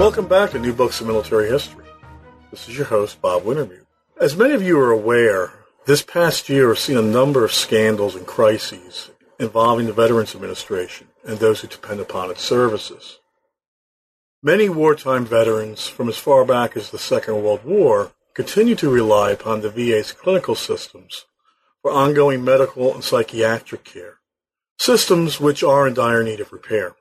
Welcome back to New Books in Military History. This is your host, Bob Wintermute. As many of you are aware, this past year has seen a number of scandals and crises involving the Veterans Administration and those who depend upon its services. Many wartime veterans from as far back as the Second World War continue to rely upon the VA's clinical systems for ongoing medical and psychiatric care, systems which are in dire need of repair.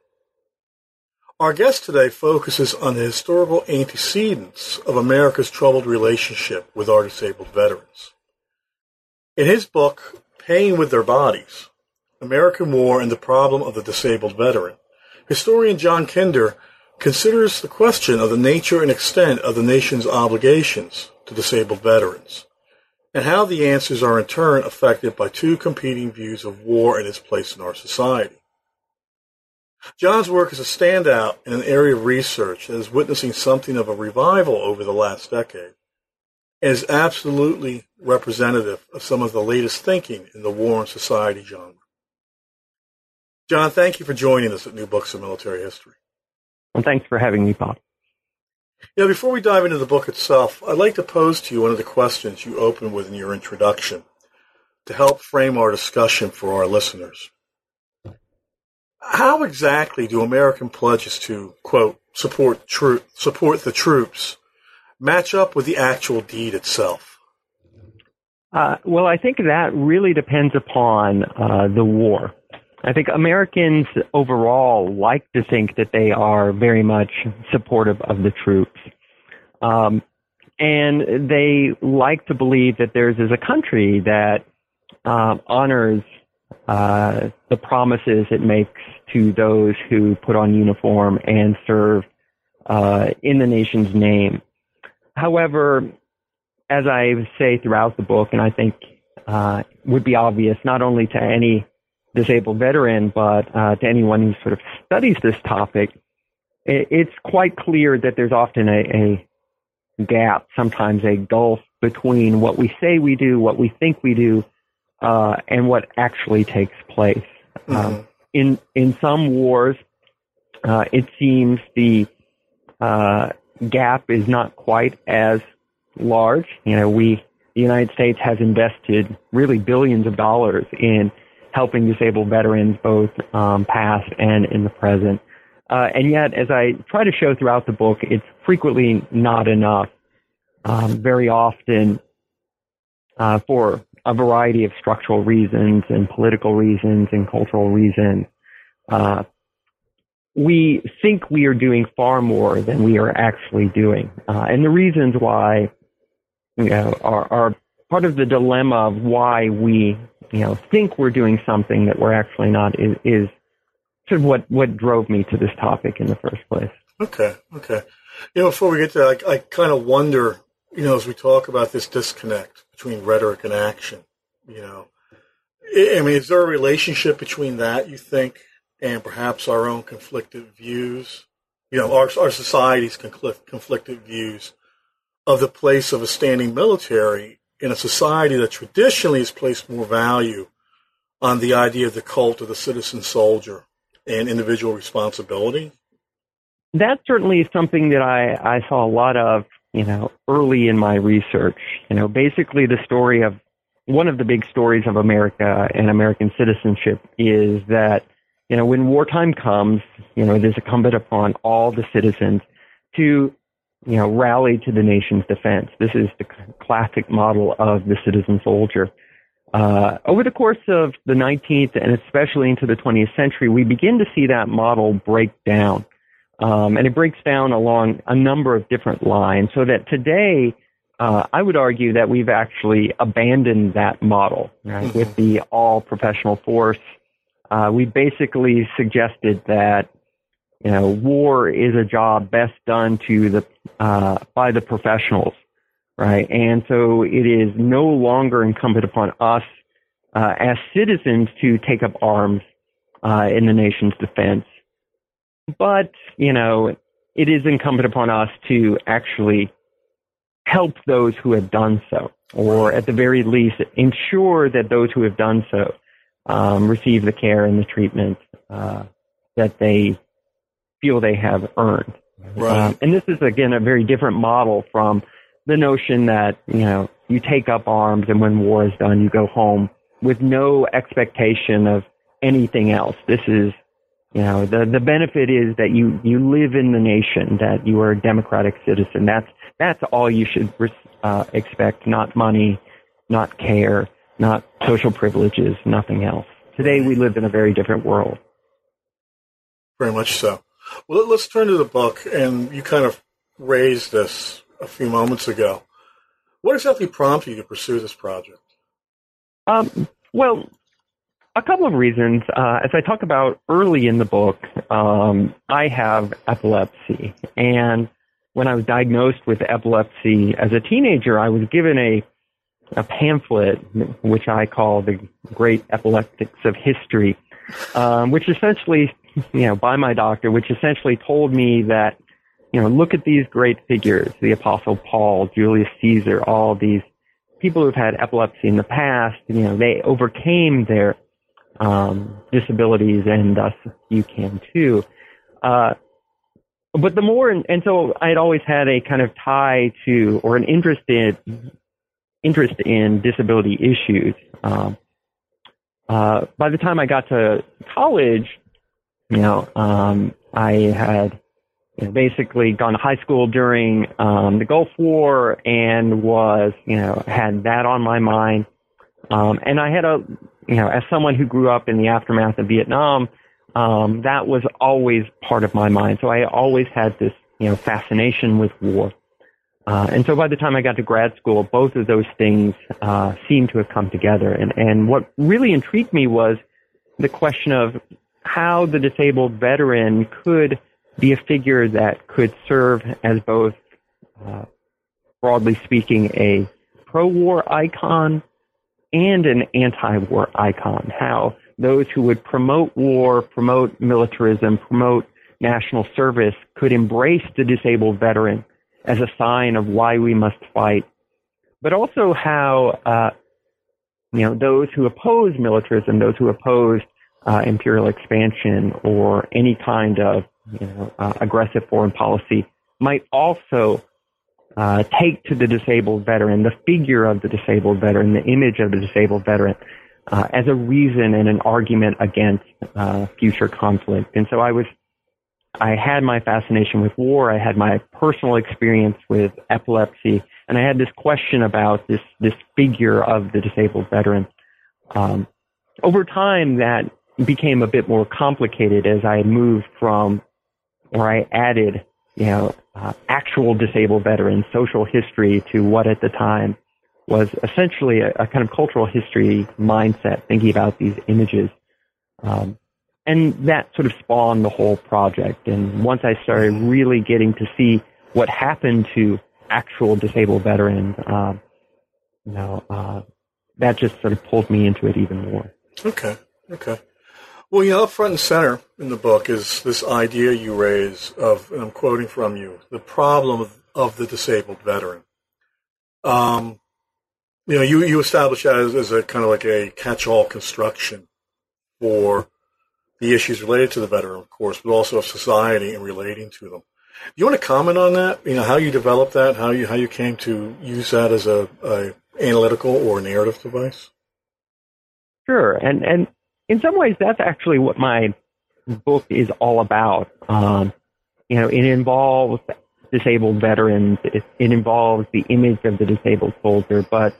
Our guest today focuses on the historical antecedents of America's troubled relationship with our disabled veterans. In his book, Paying with Their Bodies, American War and the Problem of the Disabled Veteran, historian John Kinder considers the question of the nature and extent of the nation's obligations to disabled veterans, and how the answers are in turn affected by two competing views of war and its place in our society. John's work is a standout in an area of research that is witnessing something of a revival over the last decade and is absolutely representative of some of the latest thinking in the war and society genre. John, thank you for joining us at New Books of Military History. Well, thanks for having me, Bob. Yeah, before we dive into the book itself, I'd like to pose to you one of the questions you opened with in your introduction to help frame our discussion for our listeners. How exactly do American pledges to, quote, support, tro- support the troops match up with the actual deed itself? Uh, well, I think that really depends upon uh, the war. I think Americans overall like to think that they are very much supportive of the troops. Um, and they like to believe that theirs is a country that uh, honors uh, the promises it makes to those who put on uniform and serve uh, in the nation's name. However, as I say throughout the book, and I think uh, would be obvious not only to any disabled veteran, but uh, to anyone who sort of studies this topic, it's quite clear that there's often a, a gap, sometimes a gulf between what we say we do, what we think we do, uh, and what actually takes place. Mm-hmm. Um, in in some wars, uh, it seems the uh, gap is not quite as large. You know, we the United States has invested really billions of dollars in helping disabled veterans, both um, past and in the present. Uh, and yet, as I try to show throughout the book, it's frequently not enough. Um, very often, uh, for a variety of structural reasons and political reasons and cultural reasons, uh, we think we are doing far more than we are actually doing. Uh, and the reasons why, you know, are, are part of the dilemma of why we you know, think we're doing something that we're actually not is, is sort of what, what drove me to this topic in the first place. Okay. Okay. You know, before we get to that, I, I kind of wonder, you know, as we talk about this disconnect between rhetoric and action, you know, I mean, is there a relationship between that, you think, and perhaps our own conflicted views? You know, our, our society's conflict, conflicted views of the place of a standing military in a society that traditionally has placed more value on the idea of the cult of the citizen soldier and individual responsibility? That's certainly something that I, I saw a lot of, you know, early in my research. You know, basically the story of one of the big stories of America and American citizenship is that, you know, when wartime comes, you know, it is incumbent upon all the citizens to you know, rally to the nation's defense. This is the classic model of the citizen soldier. Uh, over the course of the 19th and especially into the 20th century, we begin to see that model break down. Um, and it breaks down along a number of different lines so that today, uh, I would argue that we've actually abandoned that model right? mm-hmm. with the all professional force. Uh, we basically suggested that you know, war is a job best done to the uh, by the professionals, right? And so it is no longer incumbent upon us uh, as citizens to take up arms uh, in the nation's defense. But you know, it is incumbent upon us to actually help those who have done so, or at the very least, ensure that those who have done so um, receive the care and the treatment uh, that they feel they have earned. Right. Um, and this is again a very different model from the notion that you know you take up arms and when war is done you go home with no expectation of anything else. This is you know the the benefit is that you you live in the nation that you are a democratic citizen. That's that's all you should uh, expect. Not money, not care, not social privileges, nothing else. Today we live in a very different world. Very much so. Well, let's turn to the book, and you kind of raised this a few moments ago. What exactly prompted you to pursue this project? Um, well, a couple of reasons. Uh, as I talk about early in the book, um, I have epilepsy, and when I was diagnosed with epilepsy as a teenager, I was given a a pamphlet which I call the Great Epileptics of History, um, which essentially you know, by my doctor, which essentially told me that, you know, look at these great figures, the Apostle Paul, Julius Caesar, all these people who've had epilepsy in the past, you know, they overcame their um, disabilities and thus you can too. Uh, but the more, and so I had always had a kind of tie to, or an interest in, interest in disability issues. Um, uh, by the time I got to college, you know, um, I had you know, basically gone to high school during um, the Gulf War and was, you know, had that on my mind. Um, and I had a, you know, as someone who grew up in the aftermath of Vietnam, um, that was always part of my mind. So I always had this, you know, fascination with war. Uh, and so by the time I got to grad school, both of those things uh, seemed to have come together. And, and what really intrigued me was the question of how the disabled veteran could be a figure that could serve as both, uh, broadly speaking, a pro-war icon and an anti-war icon. How those who would promote war, promote militarism, promote national service could embrace the disabled veteran as a sign of why we must fight, but also how uh, you know those who oppose militarism, those who oppose uh, imperial expansion or any kind of you know, uh, aggressive foreign policy might also uh, take to the disabled veteran, the figure of the disabled veteran, the image of the disabled veteran, uh, as a reason and an argument against uh, future conflict. And so I was, I had my fascination with war. I had my personal experience with epilepsy, and I had this question about this this figure of the disabled veteran. Um, over time, that became a bit more complicated as I moved from, or I added, you know, uh, actual disabled veterans, social history to what at the time was essentially a, a kind of cultural history mindset, thinking about these images. Um, and that sort of spawned the whole project. And once I started really getting to see what happened to actual disabled veterans, um, you know, uh, that just sort of pulled me into it even more. Okay. Okay. Well, you know, up front and center in the book is this idea you raise of, and I'm quoting from you, the problem of, the disabled veteran. Um, you know, you, you establish that as, as a kind of like a catch-all construction for the issues related to the veteran, of course, but also of society and relating to them. Do you want to comment on that? You know, how you developed that, how you how you came to use that as a, a analytical or narrative device? Sure, and and in some ways, that's actually what my book is all about. Um, you know, it involves disabled veterans. It, it involves the image of the disabled soldier, but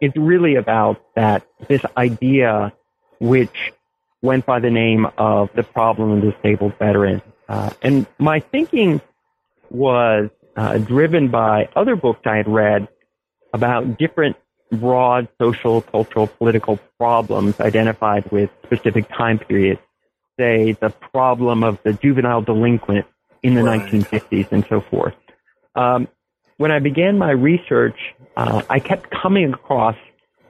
it's really about that this idea, which went by the name of the problem of disabled veterans. Uh, and my thinking was uh, driven by other books I had read about different broad social, cultural, political problems identified with specific time periods. say, the problem of the juvenile delinquent in the Right. 1950s and so forth. Um, when I began my research, uh, I kept coming across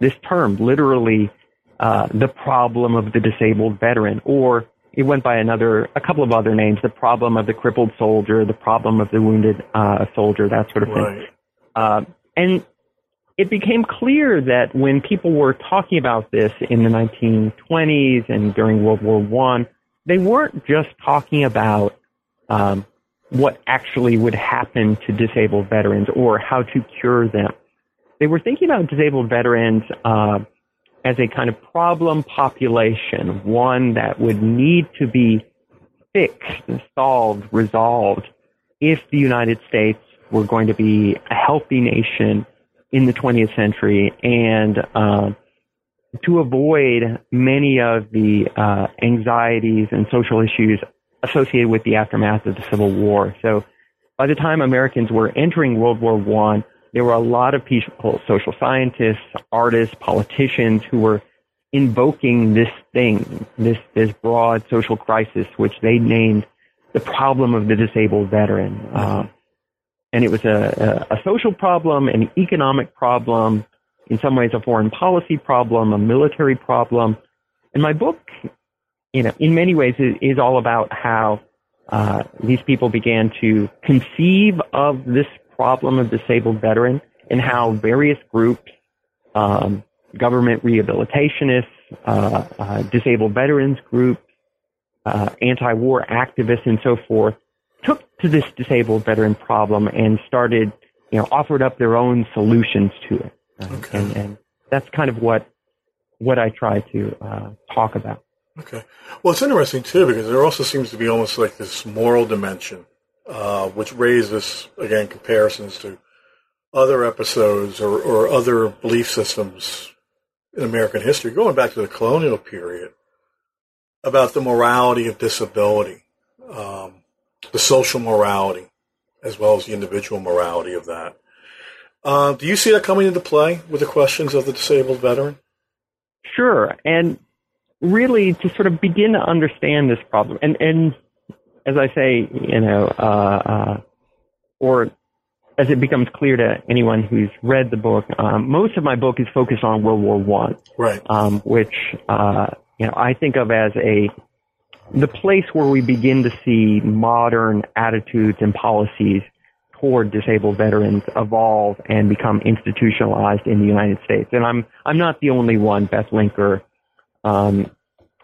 this term, literally, uh, the problem of the disabled veteran, or it went by another, a couple of other names, the problem of the crippled soldier, the problem of the wounded uh, soldier, that sort of thing. Right. Uh, and it became clear that when people were talking about this in the 1920s and during World War One, they weren't just talking about um, what actually would happen to disabled veterans or how to cure them. They were thinking about disabled veterans uh, as a kind of problem population, one that would need to be fixed, solved, resolved if the United States were going to be a healthy nation in the 20th century and uh, to avoid many of the uh, anxieties and social issues associated with the aftermath of the Civil War. So by the time Americans were entering World War One, there were a lot of people, social scientists, artists, politicians who were invoking this thing, this, this broad social crisis, which they named the problem of the disabled veteran. Uh, and it was a, a, social problem, an economic problem, in some ways a foreign policy problem, a military problem. And my book, you know, in many ways is, is all about how uh, these people began to conceive of this problem of disabled veteran and how various groups, um, government rehabilitationists, uh, uh, disabled veterans groups, uh, anti-war activists, and so forth, took to this disabled veteran problem and started, you know, offered up their own solutions to it. Okay. And, and that's kind of what what I try to uh, talk about. Okay. Well, it's interesting too because there also seems to be almost like this moral dimension, uh, which raises again comparisons to other episodes or, or other belief systems in American history, going back to the colonial period, about the morality of disability, um, the social morality, as well as the individual morality of that. Uh, do you see that coming into play with the questions of the disabled veteran? Sure, and really to sort of begin to understand this problem, and and as I say, you know, uh, uh, or as it becomes clear to anyone who's read the book, um, most of my book is focused on World War One, Right. um, which uh, you know I think of as a the place where we begin to see modern attitudes and policies toward disabled veterans evolve and become institutionalized in the United States. And I'm I'm not the only one. Beth Linker, um,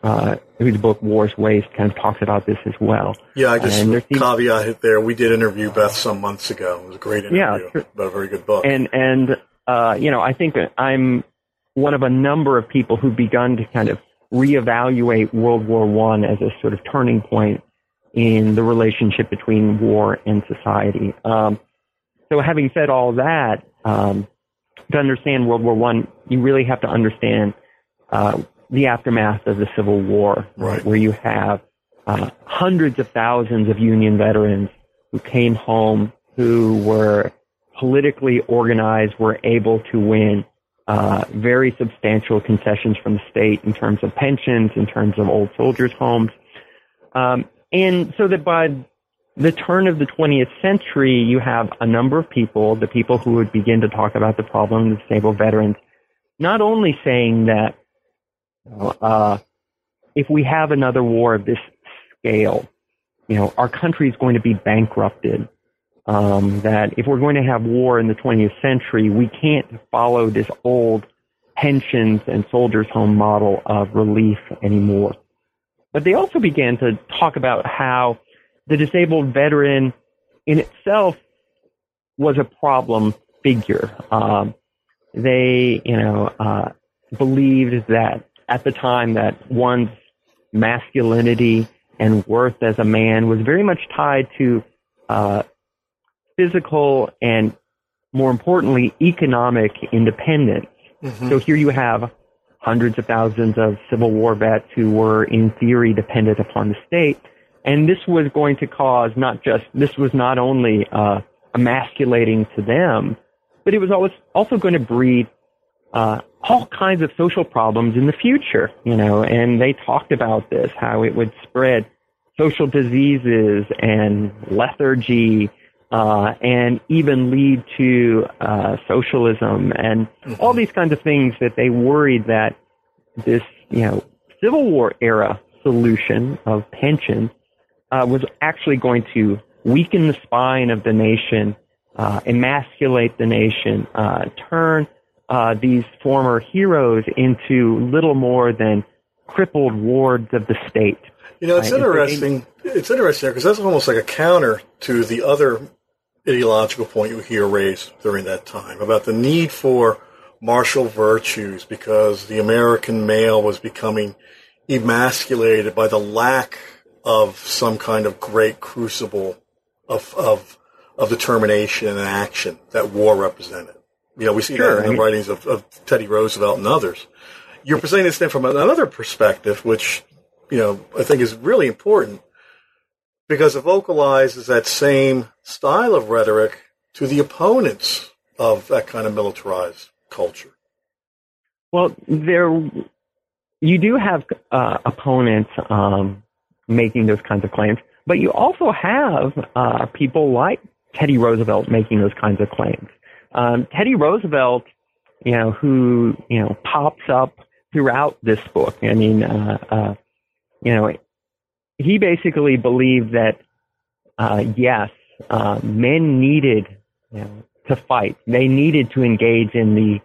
uh, whose book War's Waste kind of talks about this as well. Yeah, I just And caveat there. We did interview Beth some months ago. It was a great Yeah, interview, sure. but a very good book. And and uh, you know I think I'm one of a number of people who've begun to kind of reevaluate World War One as a sort of turning point in the relationship between war and society. Um, so having said all that, um, to understand World War One, you really have to understand uh, the aftermath of the Civil War, Right. where you have uh, hundreds of thousands of Union veterans who came home, who were politically organized, were able to win uh, very substantial concessions from the state in terms of pensions, in terms of old soldiers' homes. Um, and so that by the turn of the 20th century, you have a number of people, the people who would begin to talk about the problem of disabled veterans, not only saying that uh, if we have another war of this scale, you know, our country is going to be bankrupted. Um, that if we're going to have war in the 20th century, we can't follow this old pensions and soldiers' home model of relief anymore. But they also began to talk about how the disabled veteran in itself was a problem figure. Um, they, you know, uh, believed that at the time that one's masculinity and worth as a man was very much tied to uh, physical and, more importantly, economic independence. Mhm. So here you have hundreds of thousands of Civil War vets who were, in theory, dependent upon the state. And this was going to cause not just, this was not only uh, emasculating to them, but it was always also going to breed uh, all kinds of social problems in the future, you know, and they talked about this, how it would spread social diseases and lethargy, uh, and even lead to uh, socialism and mm-hmm. all these kinds of things that they worried that this, you know, Civil War era solution of pensions uh, was actually going to weaken the spine of the nation, uh, emasculate the nation, uh, turn uh, these former heroes into little more than crippled wards of the state. You know, it's right? interesting. It's interesting because that's almost like a counter to the other ideological point you hear raised during that time about the need for martial virtues because the American male was becoming emasculated by the lack of some kind of great crucible of of of determination and action that war represented. You know, we see sure, that in the writings of, of Teddy Roosevelt and others. You're presenting this thing from another perspective, which you know I think is really important because it vocalizes that same style of rhetoric to the opponents of that kind of militarized culture. Well, there, you do have uh, opponents um, making those kinds of claims, but you also have uh, people like Teddy Roosevelt making those kinds of claims. Um, Teddy Roosevelt, you know, who you know pops up throughout this book. I mean, uh, uh, you know, he basically believed that uh, yes, uh, men needed you know, to fight. They needed to engage in the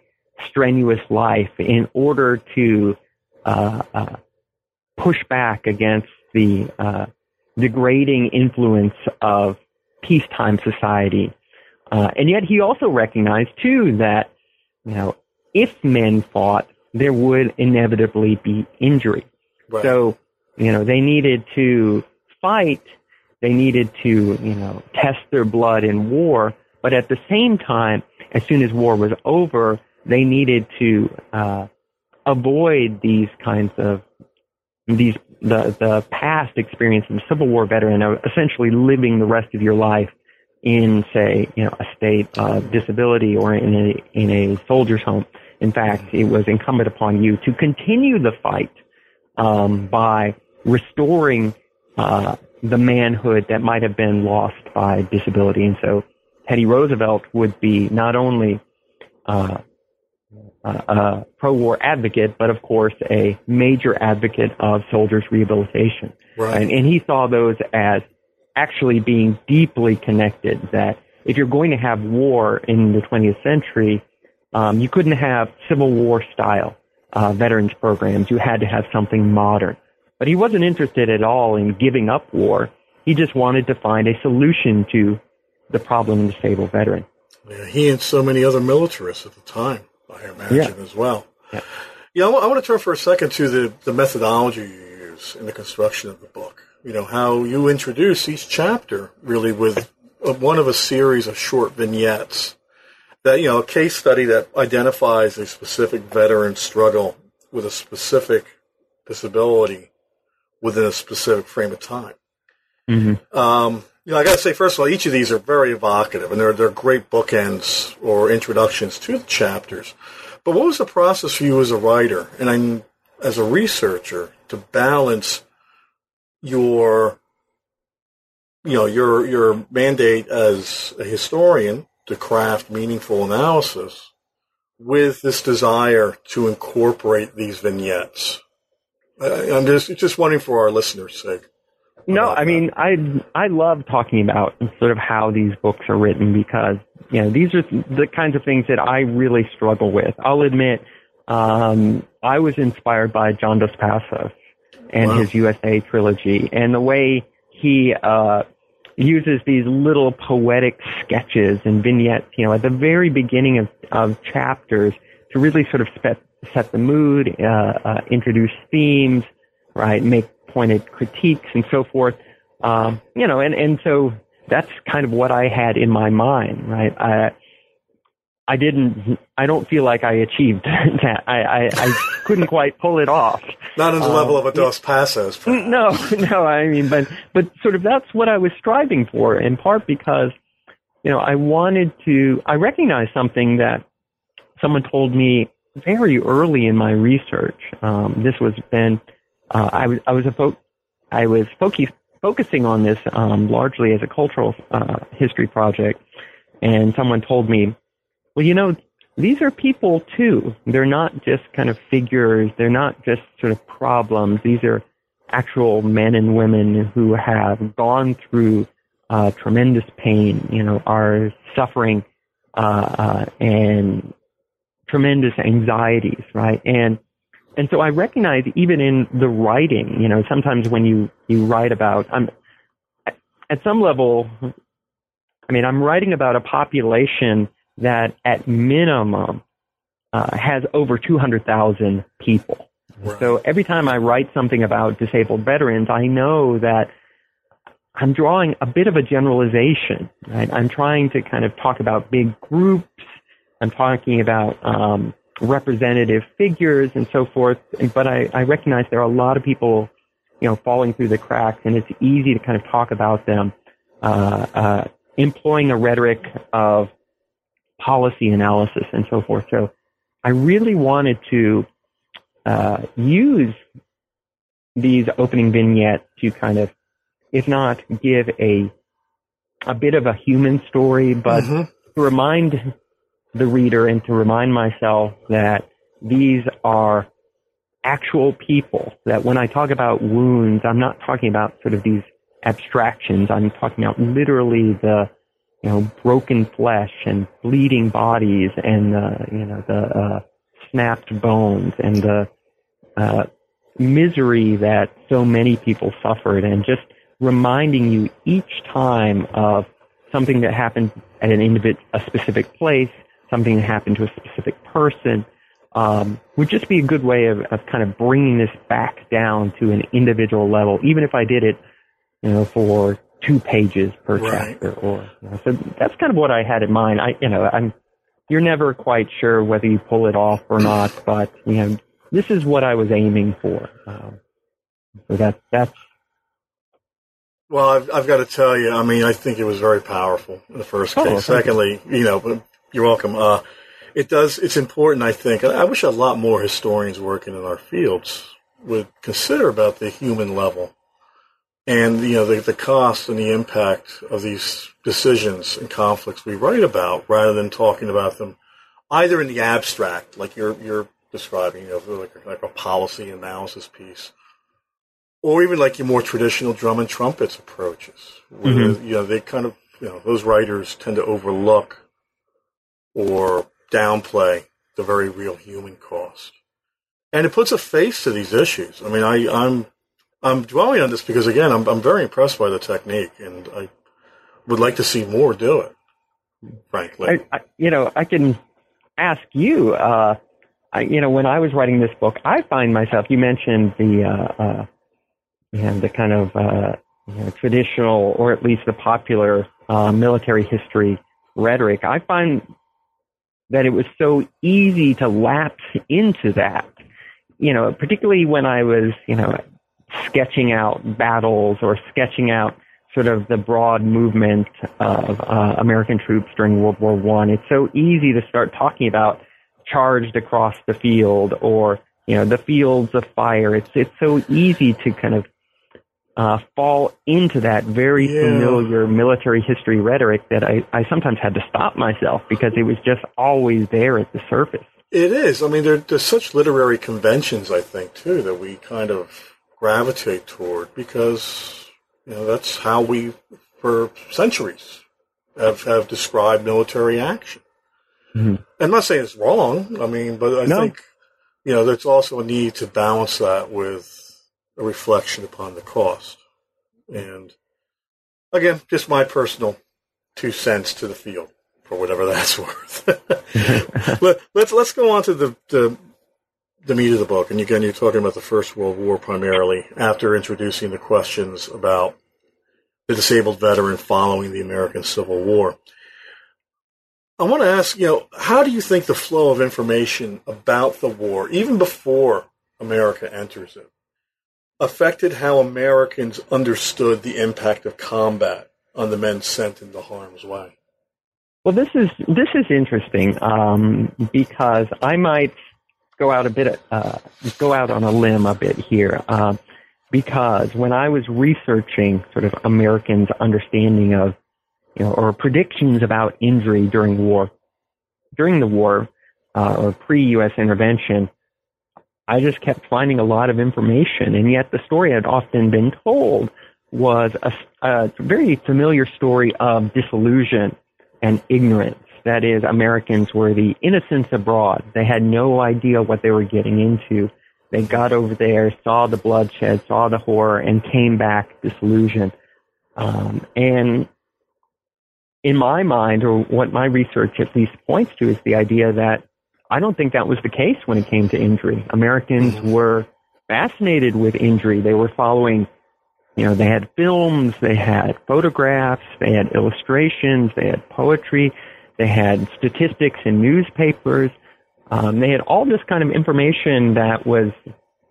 strenuous life in order to uh, uh, push back against the uh, degrading influence of peacetime society. Uh, and yet he also recognized too that, you know, if men fought, there would inevitably be injury. Right. So, you know, they needed to fight, they needed to, you know, test their blood in war, but at the same time, as soon as war was over, they needed to uh, avoid these kinds of these the the past experience of a Civil War veteran essentially living the rest of your life in, say, you know, a state of disability or in a in a soldier's home. In fact, it was incumbent upon you to continue the fight um, by restoring uh, the manhood that might have been lost by disability. And so, Teddy Roosevelt would be not only uh, a pro-war advocate, but of course a major advocate of soldiers' rehabilitation. Right. And, and he saw those as actually being deeply connected. That if you're going to have war in the 20th century, um, you couldn't have Civil War style uh, veterans programs. You had to have something modern. But he wasn't interested at all in giving up war. He just wanted to find a solution to the problem of the disabled veteran. Yeah, he and so many other militarists at the time. I imagine yeah. as well. Yeah. Yeah, I, w- I want to turn for a second to the, the methodology you use in the construction of the book. You know, how you introduce each chapter really with a, one of a series of short vignettes that, you know, a case study that identifies a specific veteran struggle with a specific disability within a specific frame of time. Mm-hmm. Um, you know, I got to say, first of all, each of these are very evocative, and they're they're great bookends or introductions to the chapters. But what was the process for you as a writer and I'm, as a researcher to balance your, you know, your your mandate as a historian to craft meaningful analysis with this desire to incorporate these vignettes? I'm just just wondering for our listeners' sake. No, I mean, I I love talking about sort of how these books are written because you know these are the kinds of things that I really struggle with. I'll admit, um, I was inspired by John Dos Passos and wow. his USA trilogy and the way he uh, uses these little poetic sketches and vignettes, you know, at the very beginning of, of chapters to really sort of set, set the mood, uh, uh, introduce themes, right, make pointed critiques and so forth. Um, you know, and, and so that's kind of what I had in my mind, right? I, I didn't, I don't feel like I achieved that. I, I, I couldn't quite pull it off. Not on the um, level of a Dos Passos. No, no, I mean, but, but sort of that's what I was striving for in part because, you know, I wanted to, I recognized something that someone told me very early in my research. Um, this was then uh, I was I was a fo- I was focus, focusing on this um, largely as a cultural uh, history project, and someone told me, well, you know, these are people too. They're not just kind of figures. They're not just sort of problems. These are actual men and women who have gone through uh, tremendous pain. You know, are suffering uh, uh, and tremendous anxieties, right? And and so I recognize even in the writing, you know, sometimes when you you write about, I'm at some level, I mean, I'm writing about a population that at minimum uh, has over 200,000 people. So every time I write something about disabled veterans, I know that I'm drawing a bit of a generalization. Right? I'm trying to kind of talk about big groups. I'm talking about um, representative figures and so forth. But I, I recognize there are a lot of people, you know, falling through the cracks, and it's easy to kind of talk about them, uh, uh, employing a rhetoric of policy analysis and so forth. So I really wanted to uh, use these opening vignettes to kind of, if not give a a bit of a human story, but mm-hmm. to remind the reader and to remind myself that these are actual people. That when I talk about wounds, I'm not talking about sort of these abstractions. I'm talking about literally the you know, broken flesh and bleeding bodies and, uh, you know, the, uh, snapped bones and the, uh, misery that so many people suffered and just reminding you each time of something that happened at an individ- a specific place, something that happened to a specific person, um, would just be a good way of, of kind of bringing this back down to an individual level, even if I did it, you know, for two pages per right. chapter or you know, so that's kind of what I had in mind. I you know, I'm you're never quite sure whether you pull it off or not, but you know, this is what I was aiming for. Um, so that that's well, I've, I've got to tell you, I mean, I think it was very powerful in the first oh, case. Secondly, you. you know, you're welcome. Uh, it does, it's important, I think. I wish a lot more historians working in our fields would consider about the human level and you know the, the cost and the impact of these decisions and conflicts we write about rather than talking about them either in the abstract like you're you're describing you know like, like a policy analysis piece or even like your more traditional drum and trumpets approaches where mm-hmm. you know they kind of you know those writers tend to overlook or downplay the very real human cost and it puts a face to these issues i mean i i'm I'm dwelling on this because again, I'm I'm very impressed by the technique, and I would like to see more do it. Frankly, I, I, you know, I can ask you. Uh, I, you know, when I was writing this book, I find myself. You mentioned the, uh, uh, you know, the kind of uh, you know, traditional, or at least the popular uh, military history rhetoric. I find that it was so easy to lapse into that. You know, particularly when I was, you know, sketching out battles or sketching out sort of the broad movement of uh, American troops during World War One. It's so easy to start talking about charged across the field or you know the fields of fire. It's it's so easy to kind of uh, fall into that very yeah. familiar military history rhetoric that I, I sometimes had to stop myself because it was just always there at the surface. It is. I mean, there, there's such literary conventions, I think, too, that we kind of gravitate toward because you know that's how we for centuries have have described military action. Mm-hmm. I'm not saying it's wrong. I mean, but I no. think you know there's also a need to balance that with a reflection upon the cost. And again, just my personal two cents to the field for whatever that's worth. Let, us let's, let's go on to the, the the meat of the book, and again, you're talking about the First World War primarily, after introducing the questions about the disabled veteran following the American Civil War. I want to ask, you know, how do you think the flow of information about the war, even before America enters it, affected how Americans understood the impact of combat on the men sent into harm's way? Well, this is this is interesting um, because I might go out a bit, uh, go out on a limb a bit here, uh, because when I was researching sort of Americans' understanding of, you know, or predictions about injury during war, during the war, uh, or pre-U.S. intervention, I just kept finding a lot of information, and yet the story I'd often been told was a, a very familiar story of disillusion and ignorance. That is, Americans were the innocents abroad. They had no idea what they were getting into. They got over there, saw the bloodshed, saw the horror, and came back disillusioned. Um, and in my mind, or what my research at least points to, is the idea that I don't think that was the case when it came to injury. Americans mm-hmm. were fascinated with injury. They were following, you know, they had films, they had photographs, they had illustrations, they had poetry, they had statistics in newspapers. Um, they had all this kind of information that was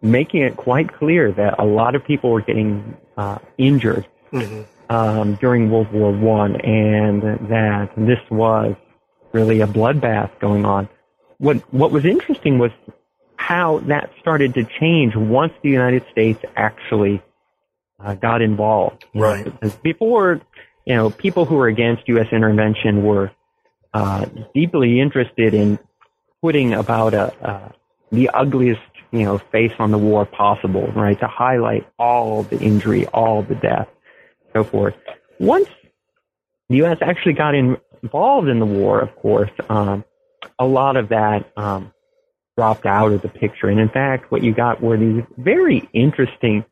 making it quite clear that a lot of people were getting uh, injured mm-hmm. um, during World War One, and that this was really a bloodbath going on. What what was interesting was how that started to change once the United States actually uh, got involved. Right. Because before, you know, people who were against U.S. intervention were uh, deeply interested in putting about a, uh, the ugliest, you know, face on the war possible, right? To highlight all the injury, all the death, so forth. Once the U.S. actually got in, involved in the war, of course, um, a lot of that um, dropped out of the picture. And in fact, what you got were these very interesting,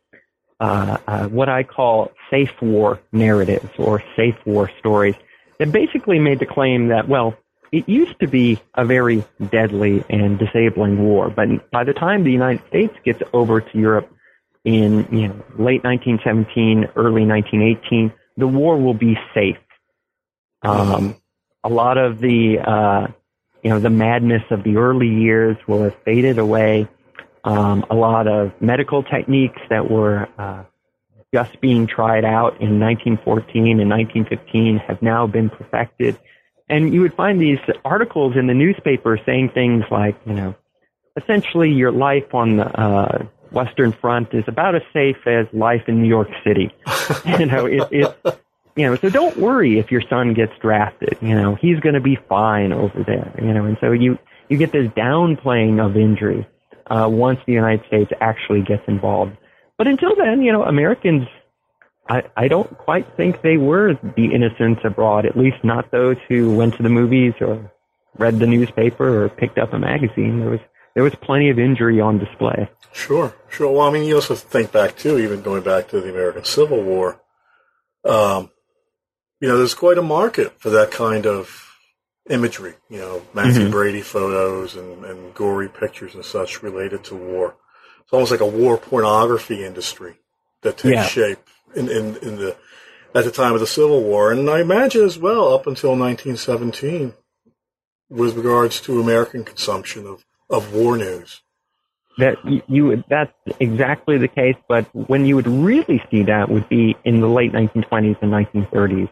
uh, uh, what I call safe war narratives or safe war stories that basically made the claim that, well, it used to be a very deadly and disabling war, but by the time the United States gets over to Europe in you know, late 1917, early 1918, the war will be safe. Um, a lot of the uh, you know the madness of the early years will have faded away. Um, a lot of medical techniques that were uh, just being tried out in 1914 and 1915 have now been perfected. And you would find these articles in the newspaper saying things like, you know, essentially your life on the uh, Western Front is about as safe as life in New York City. you know, it, it, you know, so don't worry if your son gets drafted. You know, he's going to be fine over there. You know, and so you you get this downplaying of injury uh, once the United States actually gets involved. But until then, you know, Americans, I, I don't quite think they were the innocents abroad, at least not those who went to the movies or read the newspaper or picked up a magazine. There was, there was plenty of injury on display. Sure, sure. Well, I mean, you also think back too, even going back to the American Civil War. Um, you know, there's quite a market for that kind of imagery. You know, Mathew mm-hmm. Brady photos and, and gory pictures and such related to war it's almost like a war pornography industry that takes yeah. shape in, in, in the at the time of the Civil War, and I imagine as well up until 1917, with regards to American consumption of, of war news. That you would, that's exactly the case, but when you would really see that would be in the late 1920s and 1930s.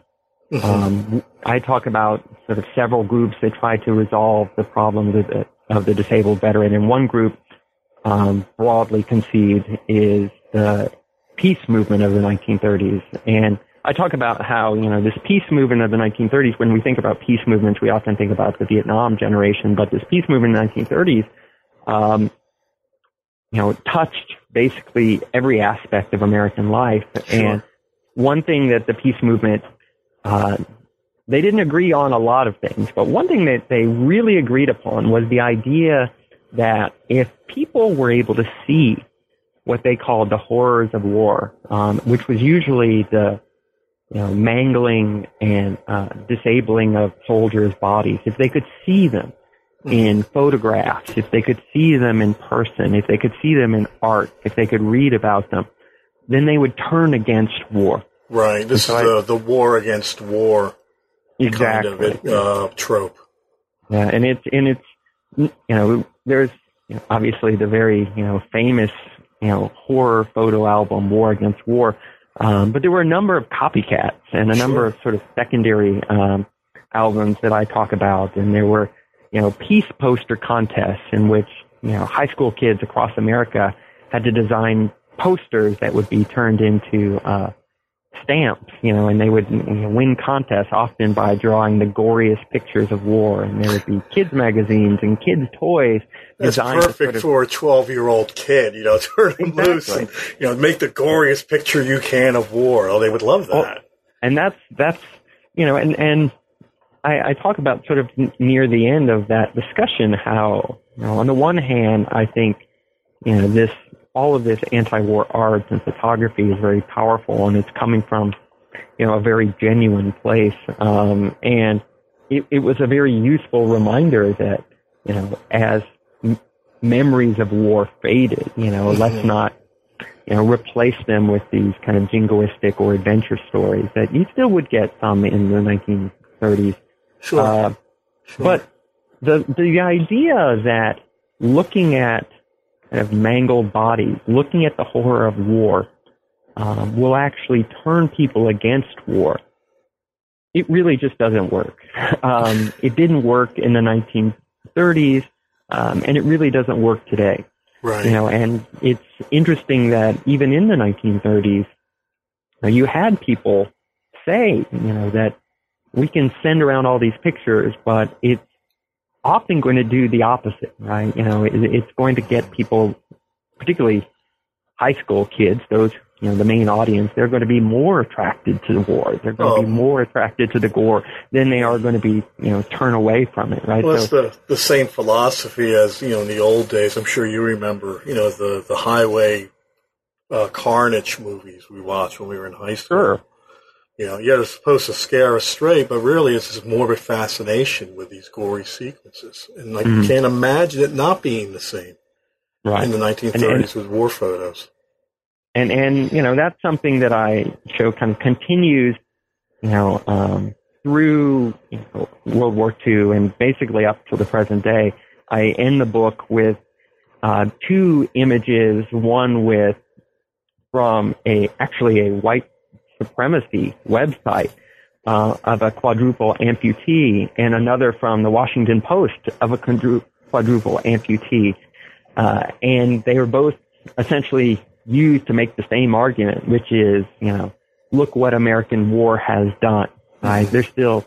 Mm-hmm. Um, I talk about sort of several groups that try to resolve the problems of the, of the disabled veteran, and one group um, broadly conceived is the peace movement of the 1930s. And I talk about how, you know, this peace movement of the 1930s, when we think about peace movements, we often think about the Vietnam generation, but this peace movement in the 1930s, um, you know, touched basically every aspect of American life. Sure. And one thing that the peace movement, uh, they didn't agree on a lot of things, but one thing that they really agreed upon was the idea that if people were able to see what they called the horrors of war, um, which was usually the you know, mangling and uh, disabling of soldiers' bodies, if they could see them hmm. in photographs, if they could see them in person, if they could see them in art, if they could read about them, then they would turn against war. Right. This so is the, the war against war exactly. kind of uh, trope. Yeah, and it's and it's you know there's you know, obviously the very you know famous you know horror photo album War Against War, um, but there were a number of copycats and a sure. number of sort of secondary um, albums that I talk about, and there were you know peace poster contests in which you know, high school kids across America had to design posters that would be turned into uh, stamps, you know, and they would you know, win contests often by drawing the goriest pictures of war. And there would be kids magazines and kids toys. That's perfect sort of, for a 12 year old kid, you know, turn them exactly. loose and, you know, make the goriest picture you can of war. Oh, they would love that. Well, and that's, that's, you know, and, and I, I talk about sort of near the end of that discussion how, you know, on the one hand, I think, you know, this all of this anti-war art and photography is very powerful, and it's coming from, you know, a very genuine place. Um, and it, it was a very useful reminder that, you know, as m- memories of war faded, you know, mm-hmm. let's not, you know, replace them with these kind of jingoistic or adventure stories that you still would get some in the 1930s. Sure. Uh, sure. But the the idea that looking at of mangled bodies, looking at the horror of war, um, will actually turn people against war. It really just doesn't work. Um, it didn't work in the 1930s, um, and it really doesn't work today. Right. You know, and it's interesting that even in the 1930s, you had people say, you know, that we can send around all these pictures, but it's often going to do the opposite, right? You know, it, it's going to get people, particularly high school kids, those, you know, the main audience, they're going to be more attracted to the war. They're going oh. to be more attracted to the gore than they are going to be, you know, turn away from it, right? Well, so, the, the same philosophy as, you know, in the old days. I'm sure you remember, you know, the, the highway uh, carnage movies we watched when we were in high school. Sure. You know, yeah, it's supposed to scare us straight, but really it's of a fascination with these gory sequences. And like, mm-hmm. you can't imagine it not being the same right. in the 1930s and, and, with war photos. And, and, you know, that's something that I show kind of continues, you know, um, through you know, World War II and basically up to the present day. I end the book with uh, two images, one with from a actually a white supremacy website uh, of a quadruple amputee and another from the Washington Post of a quadruple amputee. Uh, and they were both essentially used to make the same argument, which is, you know, look what American war has done. Right? They're still,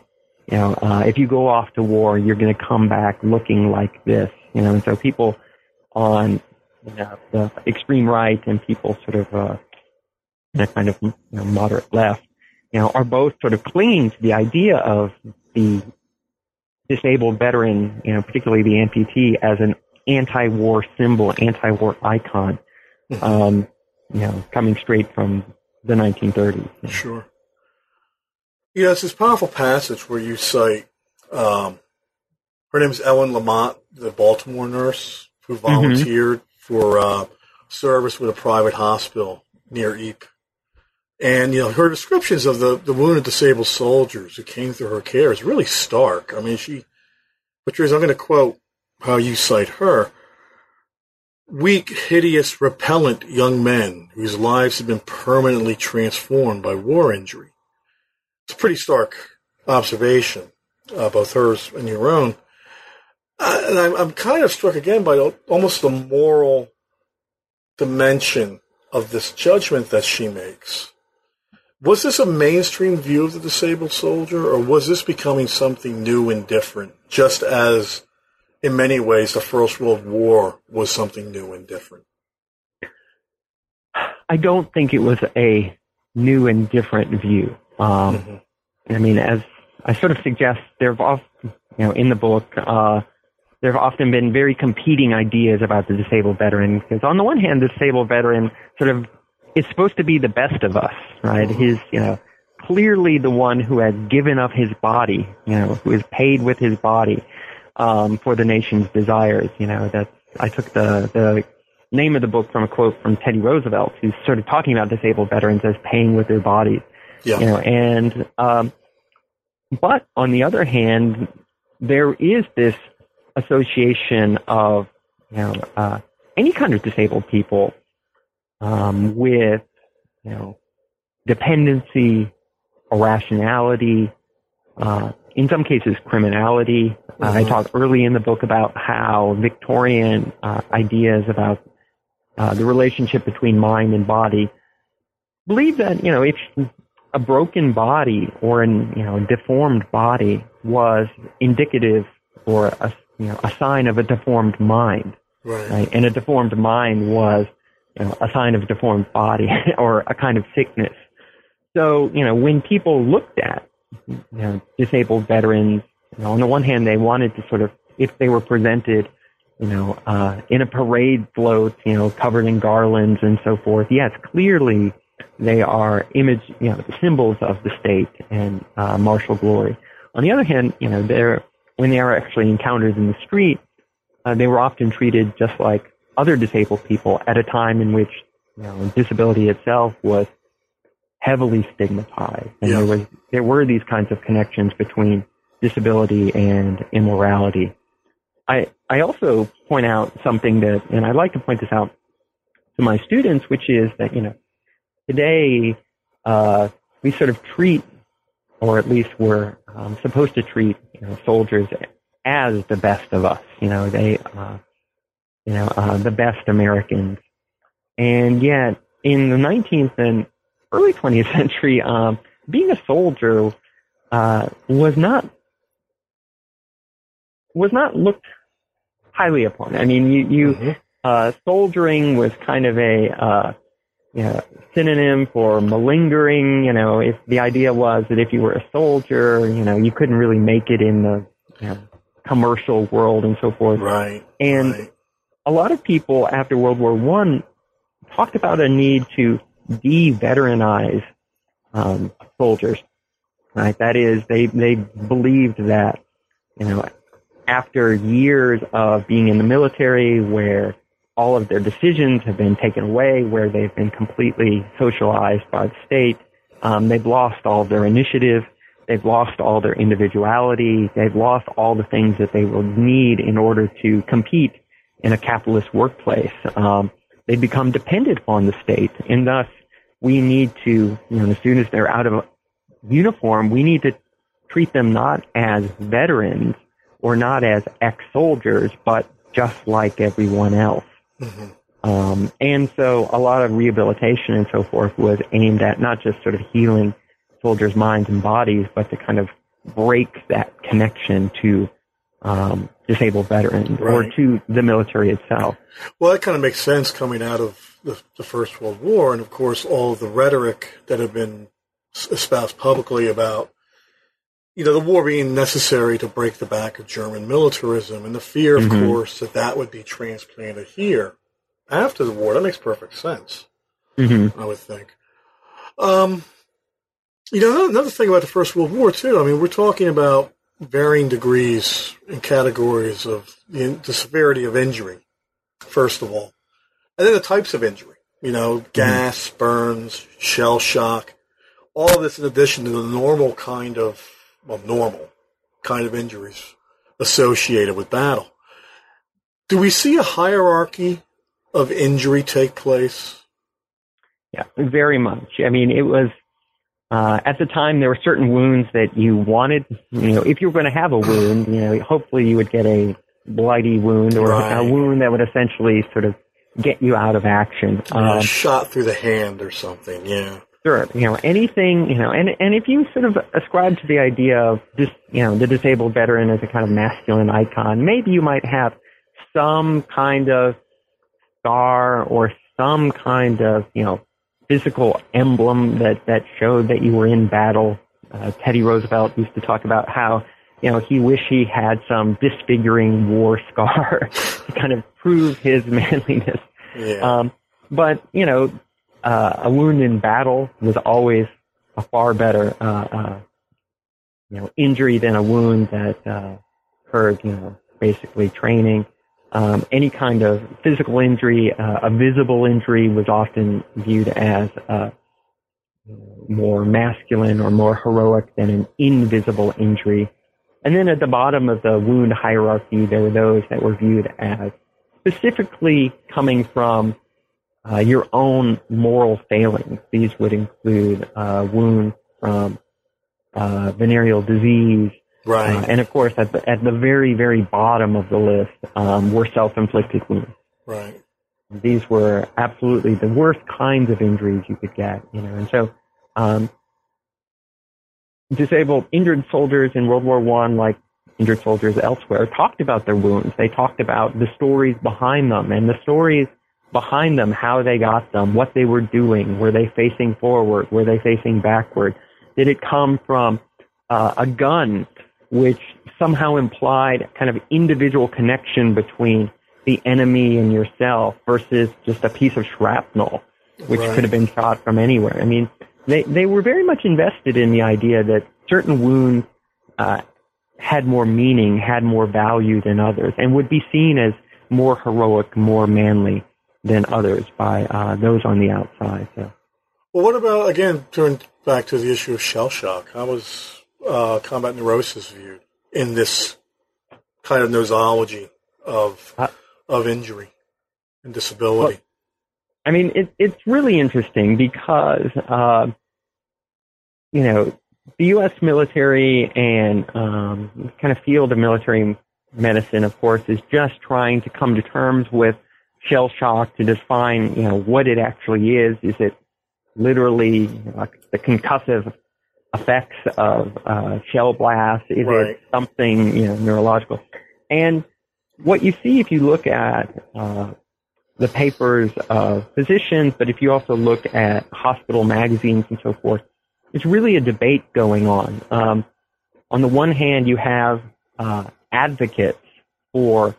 you know, uh, if you go off to war, you're going to come back looking like this. You know, and so people on you know, the extreme right and people sort of uh, and a kind of you know, moderate left, you know, are both sort of clinging to the idea of the disabled veteran, you know, particularly the amputee, as an anti-war symbol, anti-war icon, mm-hmm. um, you know, coming straight from the 1930s. Sure. Yeah, it's this powerful passage where you cite um, her name is Ellen La Motte, the Baltimore nurse who mm-hmm. volunteered mm-hmm. for uh, service with a private hospital near Ypres. And, you know, her descriptions of the, the wounded disabled soldiers who came through her care is really stark. I mean, she, Patrice, I'm going to quote how you cite her. Weak, hideous, repellent young men whose lives have been permanently transformed by war injury. It's a pretty stark observation, uh, both hers and your own. Uh, and I'm, I'm kind of struck again by almost the moral dimension of this judgment that she makes. Was this a mainstream view of the disabled soldier, or was this becoming something new and different, just as, in many ways, the First World War was something new and different? I don't think it was a new and different view. Um, mm-hmm. I mean, as I sort of suggest, there have often, you know, in the book, uh, there have often been very competing ideas about the disabled veteran. Because on the one hand, the disabled veteran sort of is supposed to be the best of us, right? His, you know, clearly the one who has given up his body, you know, who is paid with his body, um, for the nation's desires, you know, that I took the, the name of the book from a quote from Teddy Roosevelt, who's sort of talking about disabled veterans as paying with their bodies. Yeah. You know, and, um, but on the other hand, there is this association of, you know, uh, any kind of disabled people um, with you know dependency, irrationality, uh, in some cases criminality, Uh, I talk early in the book about how Victorian uh, ideas about uh, the relationship between mind and body believe that you know if a broken body or an you know deformed body was indicative or a you know a sign of a deformed mind, Right. right? And a deformed mind was you know, a sign of a deformed body or a kind of sickness. So you know when people looked at you know disabled veterans, you know, on the one hand they wanted to sort of if they were presented you know, uh, in a parade float, you know, covered in garlands and so forth. Yes, clearly they are image, you know, symbols of the state and uh, martial glory. On the other hand, you know, they're when they are actually encountered in the street, uh, they were often treated just like other disabled people at a time in which you know disability itself was heavily stigmatized, and Yeah. there was there were these kinds of connections between disability and immorality. I I also point out something that, and I'd like to point this out to my students, which is that you know today uh, we sort of treat, or at least we're um, supposed to treat, you know, soldiers as the best of us. You know, they, uh, you know, uh, the best Americans, and yet in the 19th and early 20th century, um, being a soldier uh, was not was not looked highly upon. I mean, you, you Mhm. uh, soldiering was kind of a uh, you know, synonym for malingering. You know, if the idea was that if you were a soldier, you know, you couldn't really make it in the you know, commercial world and so forth. Right. And right. A lot of people after World War One talked about a need to de-veteranize um, soldiers. Right? That is, they they believed that you know after years of being in the military, where all of their decisions have been taken away, where they've been completely socialized by the state, um, they've lost all of their initiative. They've lost all their individuality. They've lost all the things that they will need in order to compete in a capitalist workplace. Um, they become dependent on the state, and thus we need to, you know, as soon as they're out of uniform, we need to treat them not as veterans or not as ex-soldiers, but just like everyone else. Mhm. Um, and so a lot of rehabilitation and so forth was aimed at not just sort of healing soldiers' minds and bodies, but to kind of break that connection to um, disabled veterans or to the military itself. Well, that kind of makes sense coming out of the, the First World War, and of course, all of the rhetoric that had been espoused publicly about, you know, the war being necessary to break the back of German militarism, and the fear, of Mhm. course, that that would be transplanted here after the war. That makes perfect sense, Mm-hmm. I would think. Um, you know, another thing about the First World War too. I mean, we're talking about varying degrees and categories of the, the severity of injury, first of all, and then the types of injury. You know, mm-hmm. gas, burns, shell shock, all of this in addition to the normal kind of, well, normal kind of injuries associated with battle. Do we see a hierarchy of injury take place? Yeah, very much. I mean, it was uh, at the time there were certain wounds that you wanted. You know, if you were going to have a wound, you know, hopefully you would get a bloody wound or Right. a wound that would essentially sort of get you out of action. Know, Um, shot through the hand or something, yeah. Sure. You know, anything, you know, and, and if you sort of ascribe to the idea of just, you know, the disabled veteran as a kind of masculine icon, maybe you might have some kind of scar or some kind of, you know, physical emblem that, that showed that you were in battle. Uh, Teddy Roosevelt used to talk about how, you know, he wished he had some disfiguring war scar to kind of prove his manliness. Yeah. Um, but you know, uh, a wound in battle was always a far better, uh, uh, you know, injury than a wound that uh, occurred, you know, basically training. Um, any kind of physical injury, uh, a visible injury, was often viewed as uh, more masculine or more heroic than an invisible injury. And then at the bottom of the wound hierarchy, there were those that were viewed as specifically coming from uh, your own moral failings. These would include uh, wounds from uh, venereal disease, Right. Uh, and of course, at the, at the very, very bottom of the list um, were self-inflicted wounds. Right. These were absolutely the worst kinds of injuries you could get, you know. And so, um, disabled, injured soldiers in World War One, like injured soldiers elsewhere, talked about their wounds. They talked about the stories behind them and the stories behind them, how they got them, what they were doing. Were they facing forward? Were they facing backward? Did it come from uh, a gun, which somehow implied kind of individual connection between the enemy and yourself versus just a piece of shrapnel, which Right. could have been shot from anywhere? I mean, they, they were very much invested in the idea that certain wounds uh, had more meaning, had more value than others, and would be seen as more heroic, more manly than others by uh, those on the outside. So. Well, what about again? Turn back to the issue of shell shock. How was uh, combat neurosis viewed in this kind of nosology of Uh, of injury and disability? I mean, it, it's really interesting because, uh, you know, the U.S. military and um, kind of field of military medicine, of course, is just trying to come to terms with shell shock to define, you know, what it actually is. Is it literally you know, like the concussive effects of uh, shell blast? Is Right. it something, you know, neurological? And what you see if you look at uh, the papers of physicians, but if you also look at hospital magazines and so forth, it's really a debate going on. Um, on the one hand, you have uh, advocates for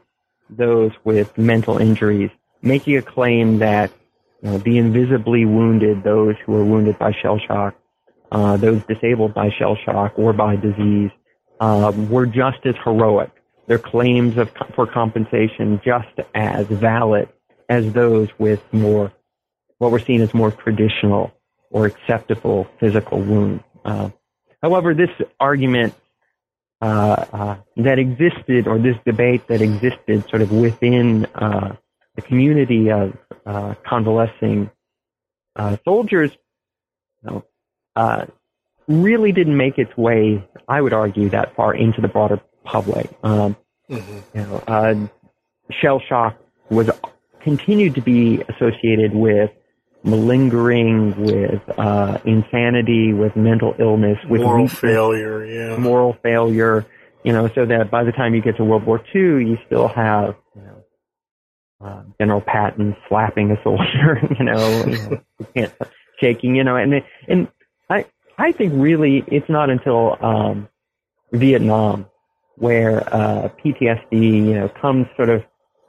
those with mental injuries making a claim that you know, the invisibly wounded, those who are wounded by shell shock, uh, those disabled by shell shock or by disease, um, were just as heroic. Their claims of for compensation just as valid as those with more, what we're seeing as more traditional or acceptable physical wounds. Uh, however, this argument uh, uh, that existed, or this debate that existed, sort of within uh, the community of uh, convalescing uh, soldiers, you know, uh, really didn't make its way, I would argue, that far into the broader public. Um, hmm you know, uh, shell shock was continued to be associated with malingering, with uh, insanity, with mental illness, with Moral weakness, failure. Yeah. moral failure. You know, so that by the time you get to World War II, you still have you know uh, General Patton slapping a soldier. You know, you know you can't shaking. You know, and and I I think really it's not until um, Vietnam where uh, PTSD you know comes sort of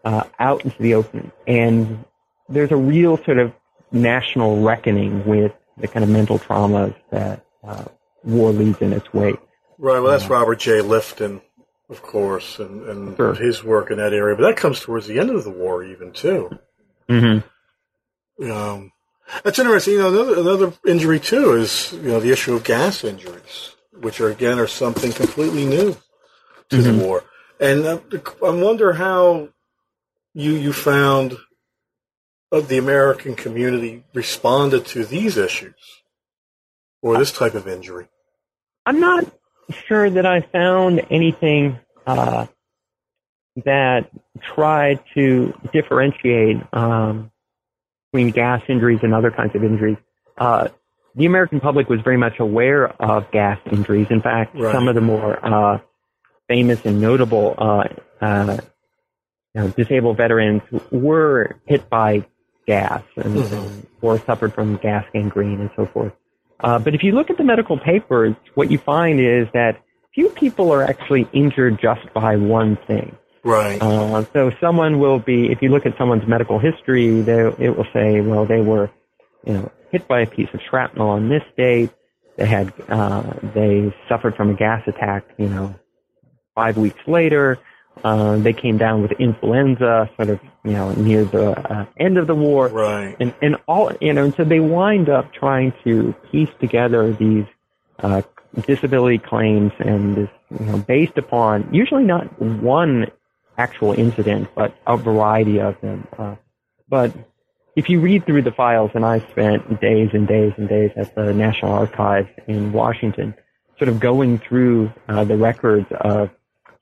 uh, out into the open, and there's a real sort of national reckoning with the kind of mental traumas that uh, war leaves in its wake. Right. Well, that's Robert J. Lifton, of course, and, and Sure. his work in that area. But that comes towards the end of the war, even too. Mm-hmm. Um, that's interesting. You know, another, another injury too is you know the issue of gas injuries, which are again are something completely new to Mhm. the war. And uh, I wonder how you you found uh, the American community responded to these issues or this type of injury. I'm not sure that I found anything uh, that tried to differentiate um, between gas injuries and other kinds of injuries. Uh, the American public was very much aware of gas injuries. In fact, Right. some of the more uh, famous and notable uh, uh, you know, disabled veterans were hit by gas and, Mhm. or suffered from gas gangrene and so forth. Uh, but if you look at the medical papers, what you find is that few people are actually injured just by one thing. Right. Uh, so someone will be, if you look at someone's medical history, they, it will say, well, they were, you know, hit by a piece of shrapnel on this date. They had, uh, they suffered from a gas attack, you know, five weeks later. Uh, they came down with influenza, sort of, you know, near the uh, end of the war right. and and all you know, and so they wind up trying to piece together these uh, disability claims and this, you know, based upon usually not one actual incident, but a variety of them. Uh, but if you read through the files, and I spent days and days and days at the National Archives in Washington, sort of going through uh, the records of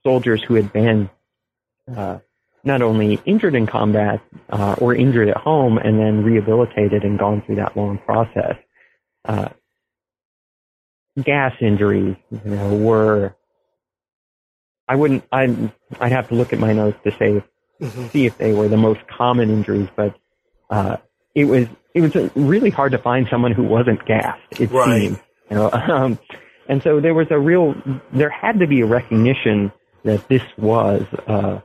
soldiers who had been uh, not only injured in combat uh, or injured at home and then rehabilitated and gone through that long process. Uh, gas injuries, you know, were I wouldn't I I'd have to look at my notes to say mm-hmm. see if they were the most common injuries, but uh, it was it was really hard to find someone who wasn't gassed. It right. seemed, you know, um, and so there was a real there had to be a recognition that this was uh,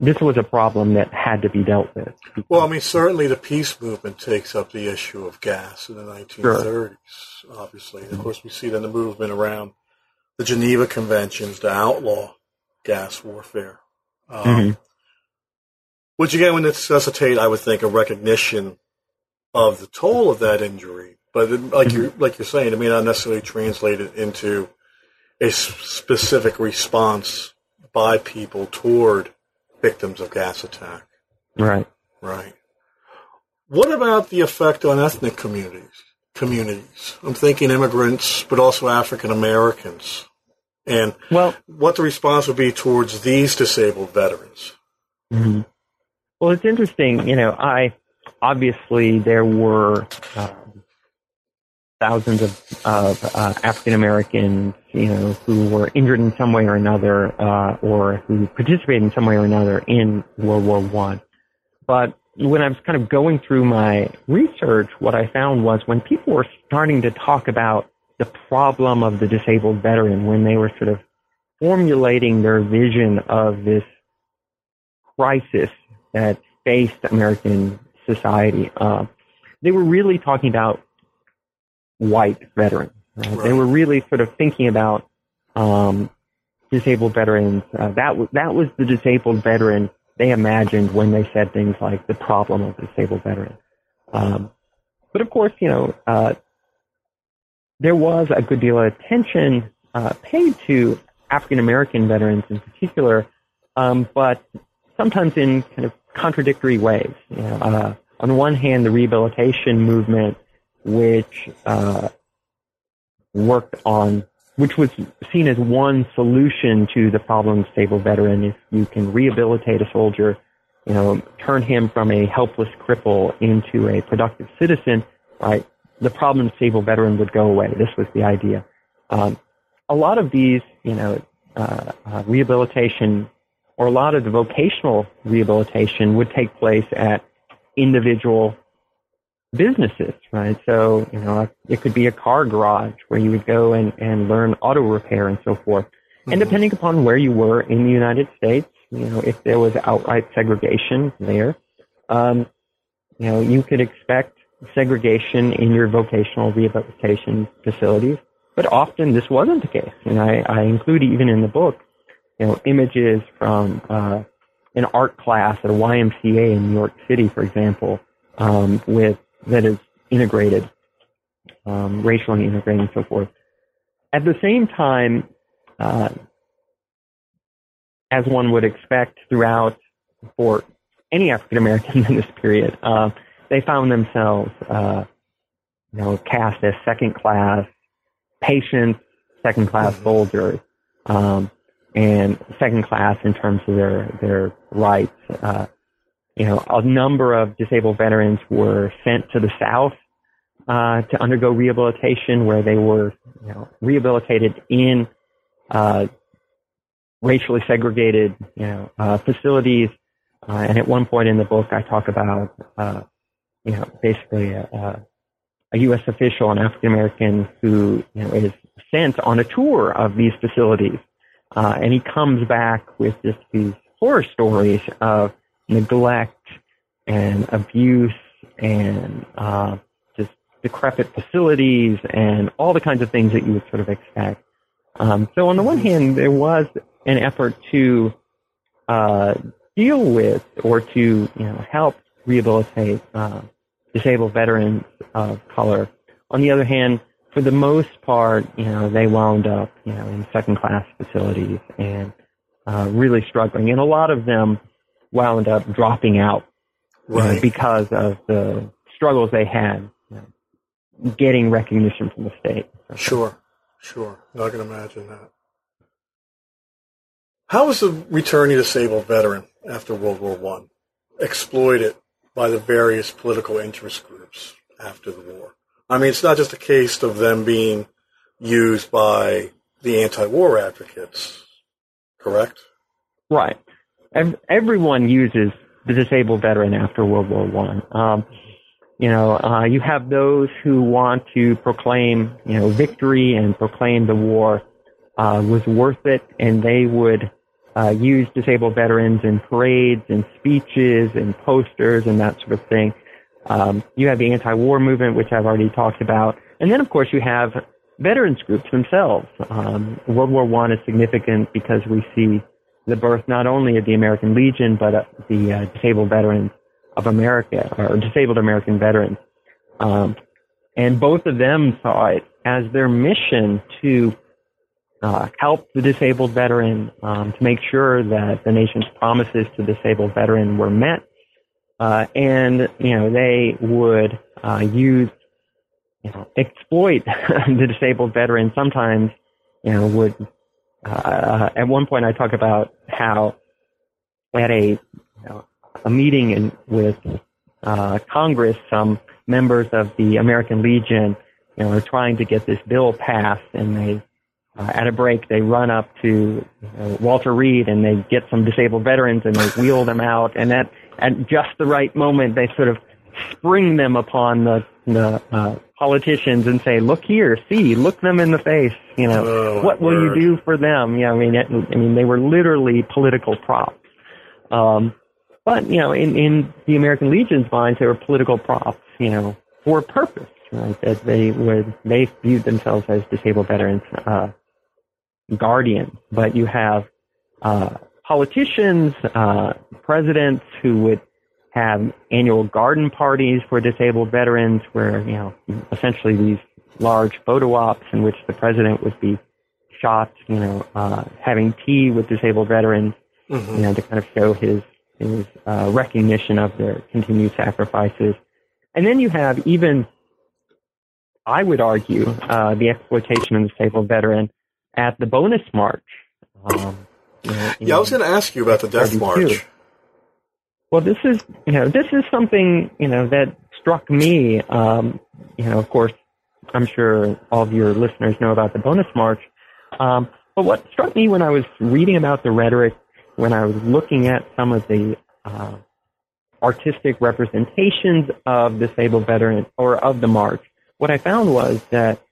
this was a problem that had to be dealt with. Well, I mean, certainly the peace movement takes up the issue of gas in the 1930s, sure. obviously. Of course, we see then the movement around the Geneva Conventions to outlaw gas warfare. Um, mm-hmm. Which again would necessitate, I would think, a recognition of the toll of that injury. But it, like mm-hmm. you're like you're saying, it may not necessarily translate it into a specific response by people toward victims of gas attack. Right. Right. What about the effect on ethnic communities? Communities. I'm thinking immigrants, but also African Americans, and well, what the response would be towards these disabled veterans. Mm-hmm. Well, it's interesting. You know, I obviously there were um, thousands of, of uh, African Americans, you know, who were injured in some way or another, uh, or who participated in some way or another in World War One. But when I was kind of going through my research, what I found was when people were starting to talk about the problem of the disabled veteran, when they were sort of formulating their vision of this crisis that faced American society, uh, they were really talking about white veterans. Right? They were really sort of thinking about um, disabled veterans. Uh, that w- that was the disabled veteran they imagined when they said things like the problem of disabled veteran. Um, but of course, you know, uh, there was a good deal of attention uh, paid to African American veterans in particular, um, but sometimes in kind of contradictory ways. You know, uh, on one hand, the rehabilitation movement which uh, worked on, which was seen as one solution to the problem of stable veteran. If you can rehabilitate a soldier, you know, turn him from a helpless cripple into a productive citizen, right? The problem of stable veteran would go away. This was the idea. Um, a lot of these, you know, uh, uh, rehabilitation or a lot of the vocational rehabilitation would take place at individual businesses, right? So, you know, it could be a car garage where you would go and, and learn auto repair and so forth. Mm-hmm. And depending upon where you were in the United States, you know, if there was outright segregation there, um, you know, you could expect segregation in your vocational rehabilitation facilities. But often this wasn't the case. And I, I include even in the book, you know, images from, uh, an art class at a YMCA in New York City, for example, um, with that is integrated, um, racially integrated and so forth. At the same time, uh, as one would expect throughout for any African American in this period, uh, they found themselves, uh, you know, cast as second class patients, second class mm-hmm. soldiers, um, and second class in terms of their their rights. Uh, you know, a number of disabled veterans were sent to the South uh, to undergo rehabilitation, where they were, you know, rehabilitated in uh, racially segregated, you know, uh, facilities. Uh, and at one point in the book, I talk about, uh, you know, basically a, a U.S. official, an African American, who you know is sent on a tour of these facilities, uh, and he comes back with just these horror stories of neglect and abuse and uh, just decrepit facilities and all the kinds of things that you would sort of expect. Um, so on the one hand, there was an effort to uh, deal with or to you know help rehabilitate uh, disabled veterans of color. On the other hand, for the most part, you know, they wound up you know in second class facilities and uh, really struggling, and a lot of them wound up dropping out right. know, because of the struggles they had you know, getting recognition from the state. Sure, Sure, I can imagine that. How was the returning disabled veteran after World War One exploited by the various political interest groups after the war? I mean, it's not just a case of them being used by the anti-war advocates, correct? Right. Everyone uses the disabled veteran after World War One. Um, you know, uh, you have those who want to proclaim, you know, victory and proclaim the war uh, was worth it, and they would uh, use disabled veterans in parades and speeches and posters and that sort of thing. Um, you have the anti-war movement, which I've already talked about, and then of course you have veterans groups themselves. Um, World War One is significant because we see the birth not only of the American Legion but uh, the uh, Disabled Veterans of America or Disabled American Veterans, um, and both of them saw it as their mission to uh, help the disabled veteran um, to make sure that the nation's promises to disabled veteran were met, uh, and you know they would uh, use you know exploit the disabled veteran. Sometimes you know would uh, at one point I talk about how at a you know, a meeting in, with uh, Congress, some members of the American Legion you know are trying to get this bill passed, and they uh, at a break, they run up to uh, Walter Reed and they get some disabled veterans and they wheel them out. And at, at just the right moment, they sort of spring them upon the, the uh, politicians and say, "Look here, see, look them in the face. You know, oh, what will word. you do for them?" Yeah, I mean, it, I mean, they were literally political props. Um, but you know, in in the American Legion's minds, they were political props. You know, for a purpose, right? That they would they viewed themselves as disabled veterans. Uh, guardian, but you have uh, politicians, uh, presidents who would have annual garden parties for disabled veterans, where you know essentially these large photo ops in which the president would be shot, you know, uh, having tea with disabled veterans, mm-hmm. you know, to kind of show his his uh, recognition of their continued sacrifices. And then you have even, I would argue, uh, the exploitation of the disabled veteran at the bonus march. Um, yeah, I was going to ask you about the death march. Well, this is you know this is something you know that struck me. Um, you know, of course, I'm sure all of your listeners know about the bonus march. Um, but what struck me when I was reading about the rhetoric, when I was looking at some of the uh, artistic representations of disabled veterans or of the march, what I found was that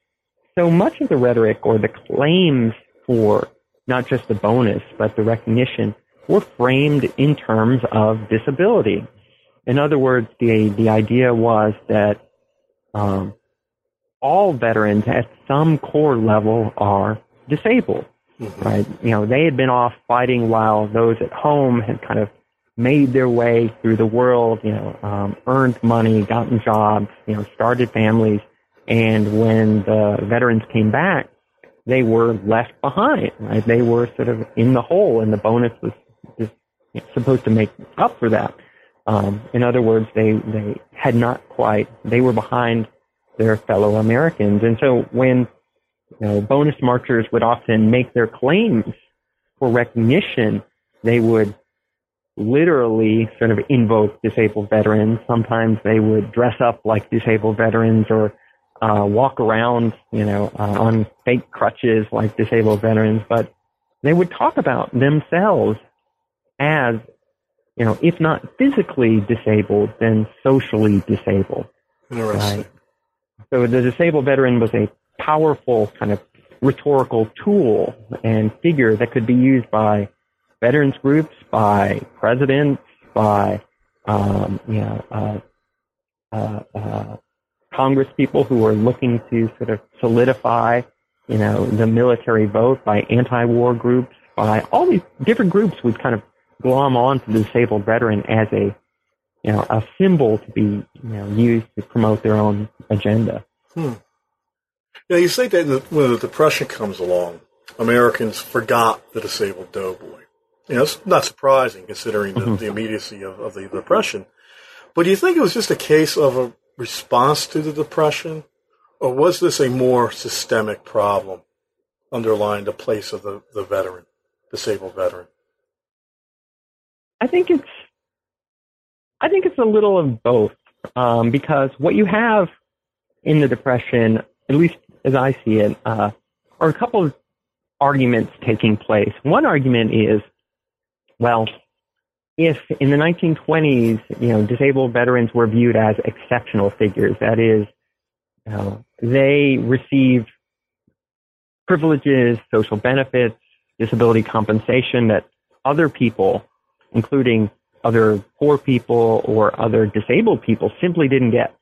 so much of the rhetoric or the claims for not just the bonus, but the recognition were framed in terms of disability. In other words, the, the idea was that um, all veterans at some core level are disabled, mm-hmm. right? You know, they had been off fighting while those at home had kind of made their way through the world, you know, um, earned money, gotten jobs, you know, started families, and when the veterans came back, they were left behind. Right? They were sort of in the hole, and the bonus was supposed to make up for that. Um, in other words, they they had not quite. They were behind their fellow Americans, and so when you know, bonus marchers would often make their claims for recognition, they would literally sort of invoke disabled veterans. Sometimes they would dress up like disabled veterans or uh, walk around, you know, uh, on fake crutches like disabled veterans, but they would talk about themselves as, you know, if not physically disabled, then socially disabled. Right? So the disabled veteran was a powerful kind of rhetorical tool and figure that could be used by veterans groups, by presidents, by um, you know, uh, uh, uh, Congress people who are looking to sort of solidify, you know, the military vote by anti-war groups, by all these different groups would kind of glom on to the disabled veteran as a, you know, a symbol to be, you know, used to promote their own agenda. Hmm. Now you say that when the Depression comes along, Americans forgot the disabled doughboy. You know, it's not surprising considering the, mm-hmm. the immediacy of, of the Depression. But do you think it was just a case of a response to the depression, or was this a more systemic problem underline the place of the, the veteran, disabled veteran? I think it's I think it's a little of both um, because what you have in the depression, at least as I see it, uh, are a couple of arguments taking place. One argument is, well, if in the 1920s, you know, disabled veterans were viewed as exceptional figures, that is, you know, they received privileges, social benefits, disability compensation that other people, including other poor people or other disabled people, simply didn't get.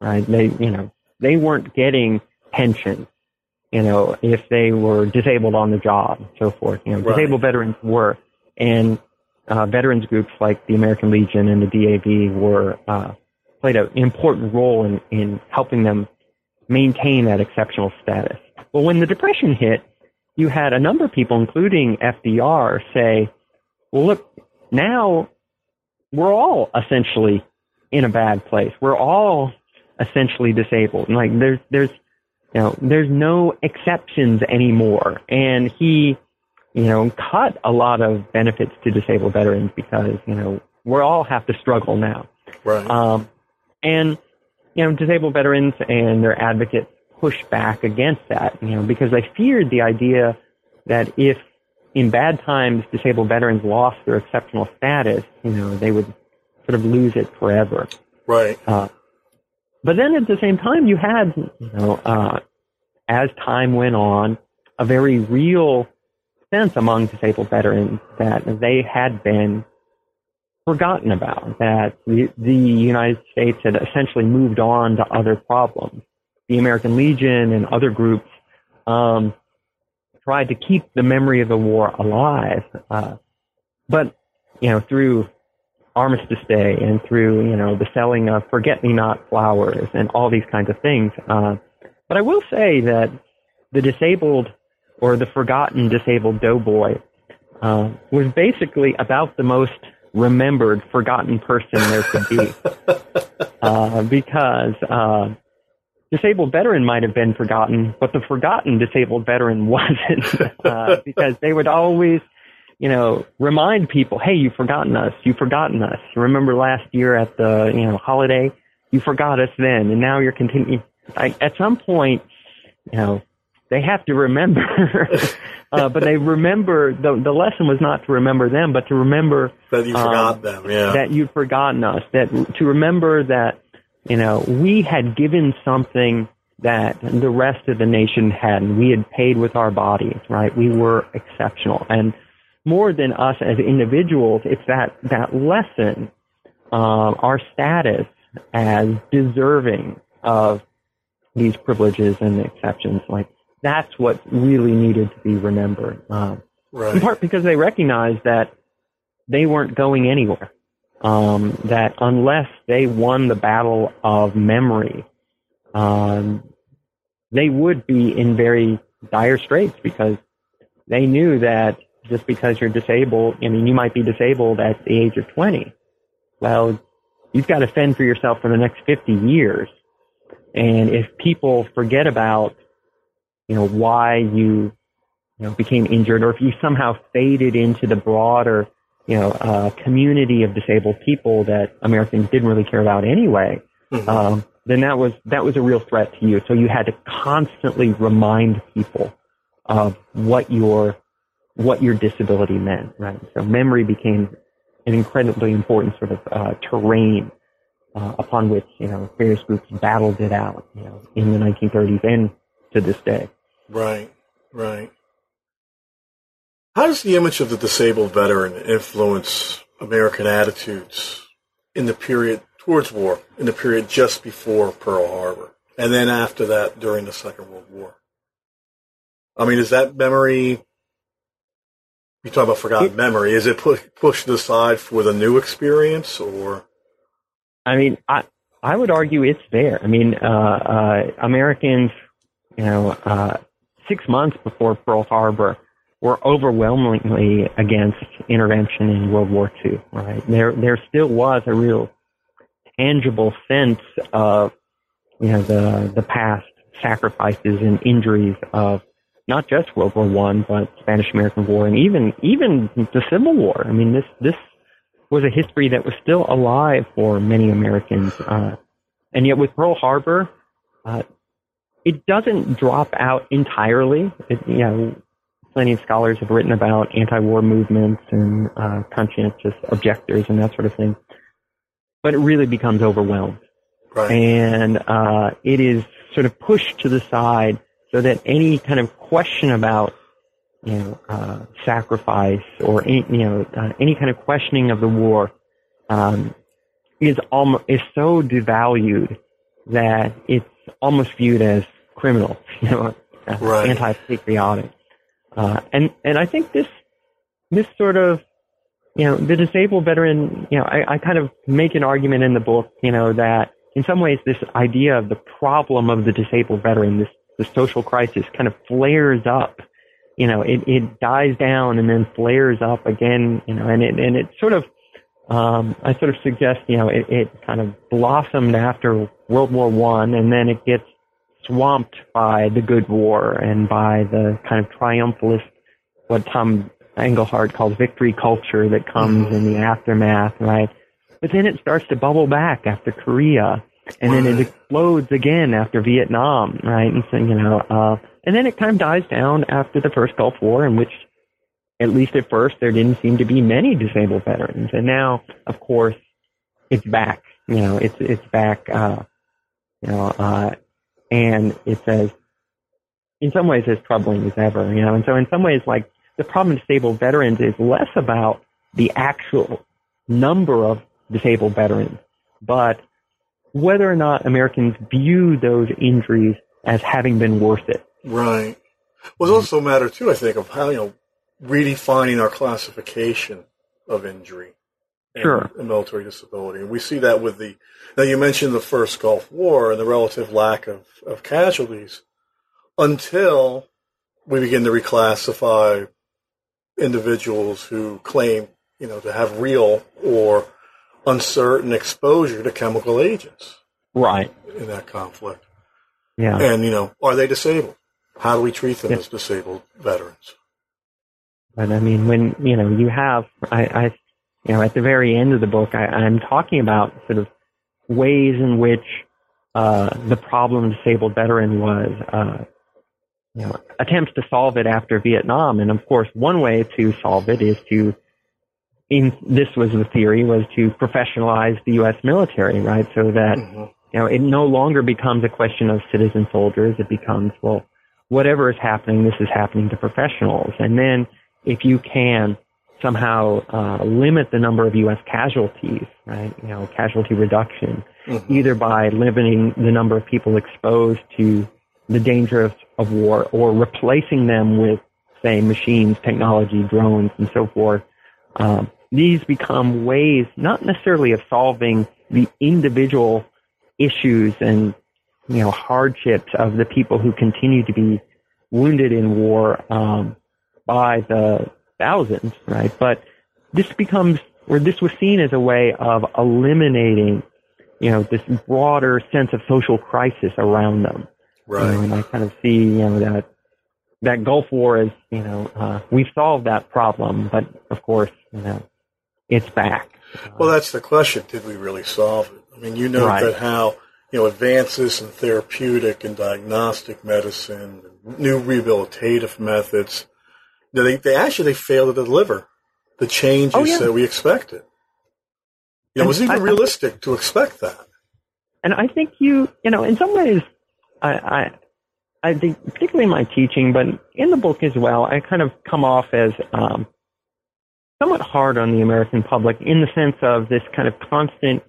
Right? They, you know, they weren't getting pensions. You know, if they were disabled on the job, and so forth. You know, right. disabled veterans were, and uh, veterans groups like the American Legion and the DAV were uh, played an important role in, in helping them maintain that exceptional status. Well, when the Depression hit, you had a number of people, including FDR, say, well, look, now we're all essentially in a bad place. We're all essentially disabled. And like there's, there's, you know, there's no exceptions anymore. And he, you know, cut a lot of benefits to disabled veterans because, you know, we all have to struggle now. Right. Um, and, you know, disabled veterans and their advocates pushed back against that, you know, because they feared the idea that if in bad times disabled veterans lost their exceptional status, you know, they would sort of lose it forever. Right. Uh, but then at the same time, you had, you know, uh, as time went on, a very real sense among disabled veterans that they had been forgotten about, that the, the United States had essentially moved on to other problems. The American Legion and other groups um, tried to keep the memory of the war alive, uh, but you know through Armistice Day and through you know the selling of forget-me-not flowers and all these kinds of things. Uh, but I will say that the disabled or the forgotten disabled doughboy uh, was basically about the most remembered forgotten person there could be. uh, because uh, disabled veteran might have been forgotten, but the forgotten disabled veteran wasn't. uh, because they would always, you know, remind people, hey, you've forgotten us. You've forgotten us. Remember last year at the, you know, holiday? You forgot us then, and now you're continuing. At some point, you know, they have to remember, uh, but they remember the the lesson was not to remember them, but to remember that you forgot um, them, yeah, that you'd forgotten us. That to remember that you know we had given something that the rest of the nation hadn't. We had paid with our bodies, right? We were exceptional, and more than us as individuals, it's that that lesson, uh, our status as deserving of these privileges and exceptions, like that's what really needed to be remembered. Um, right. In part because they recognized that they weren't going anywhere. Um, that unless they won the battle of memory, um, they would be in very dire straits because they knew that just because you're disabled, I mean, you might be disabled at the age of 20. Well, you've got to fend for yourself for the next 50 years. And if people forget about you know, why you, you know, became injured or if you somehow faded into the broader, you know, uh, community of disabled people that Americans didn't really care about anyway, mm-hmm. um, then that was, that was a real threat to you. So you had to constantly remind people of what your, what your disability meant, right? So memory became an incredibly important sort of uh, terrain uh, upon which you know various groups battled it out, you know, in the 1930s and to this day. Right, right. How does the image of the disabled veteran influence American attitudes in the period towards war, in the period just before Pearl Harbor, and then after that during the Second World War? I mean, is that memory? You talk about forgotten memory. Is it pushed aside for the new experience, or? I mean, I I would argue it's there. I mean, uh, uh, Americans, you know, uh, six months before Pearl Harbor were overwhelmingly against intervention in World War II. Right there, there still was a real tangible sense of you know the the past sacrifices and injuries of not just World War One, but Spanish American War, and even even the Civil War. I mean, this this was a history that was still alive for many Americans, uh, and yet with Pearl Harbor, uh, it doesn't drop out entirely. It, you know, plenty of scholars have written about anti-war movements and uh, conscientious objectors and that sort of thing, but it really becomes overwhelmed, Right. and uh, it is sort of pushed to the side so that any kind of question about you know uh, sacrifice or any, you know uh, any kind of questioning of the war um, is almost is so devalued that it's almost viewed as criminal, you know, Right. anti-patriotic, uh, and and I think this this sort of you know the disabled veteran, you know, I, I kind of make an argument in the book, you know, that in some ways this idea of the problem of the disabled veteran, this the social crisis, kind of flares up. You know, it, it dies down and then flares up again. You know, and it and it sort of um, I sort of suggest, you know, it, it kind of blossomed after World War One, and then it gets swamped by the Good War and by the kind of triumphalist, what Tom Engelhardt calls victory culture that comes in the aftermath, right? But then it starts to bubble back after Korea, and then it explodes again after Vietnam, right? And so, you know, uh, and then it kind of dies down after the first Gulf War, in which at least at first, there didn't seem to be many disabled veterans. And now, of course, it's back. You know, it's it's back. Uh, you know, uh, and it's as in some ways as troubling as ever. You know, and so in some ways, like the problem with disabled veterans is less about the actual number of disabled veterans, but whether or not Americans view those injuries as having been worth it. Right. Well, it's also a matter too, I think, of how you know redefining our classification of injury Sure. and military disability, and we see that with the. Now, you mentioned the first Gulf War and the relative lack of, of casualties until we begin to reclassify individuals who claim, you know, to have real or uncertain exposure to chemical agents Right. in that conflict. Yeah. And, you know, are they disabled? How do we treat them Yeah. as disabled veterans? But I mean, when you know you have, I, I you know, at the very end of the book, I, I'm talking about sort of ways in which uh, the problem disabled veteran was, uh, you know, attempts to solve it after Vietnam, and of course, one way to solve it is to, in this was the theory, was to professionalize the U.S. military, right? So that Mhm. you know, it no longer becomes a question of citizen soldiers. It becomes, well, whatever is happening, this is happening to professionals. And then if you can somehow uh, limit the number of U.S. casualties, right, you know, casualty reduction, Mhm. either by limiting the number of people exposed to the danger of, of war or replacing them with, say, machines, technology, drones, and so forth, um, these become ways not necessarily of solving the individual issues and you know hardships of the people who continue to be wounded in war um, by the thousands, right? But this becomes, or this was seen as a way of eliminating, you know, this broader sense of social crisis around them. You know, Right. and I kind of see, you know, that that Gulf War is, you know, uh, we've solved that problem, but of course, you know, it's back. Well, that's the question. Did we really solve it? I mean, you know Right. that how, you know, advances in therapeutic and diagnostic medicine, new rehabilitative methods, they, they actually they failed to deliver the changes Oh, yeah. that we expected. You know, And was it even I- realistic to expect that? And I think you, you know, in some ways, I, I, I think, particularly in my teaching, but in the book as well, I kind of come off as um, somewhat hard on the American public in the sense of this kind of constant,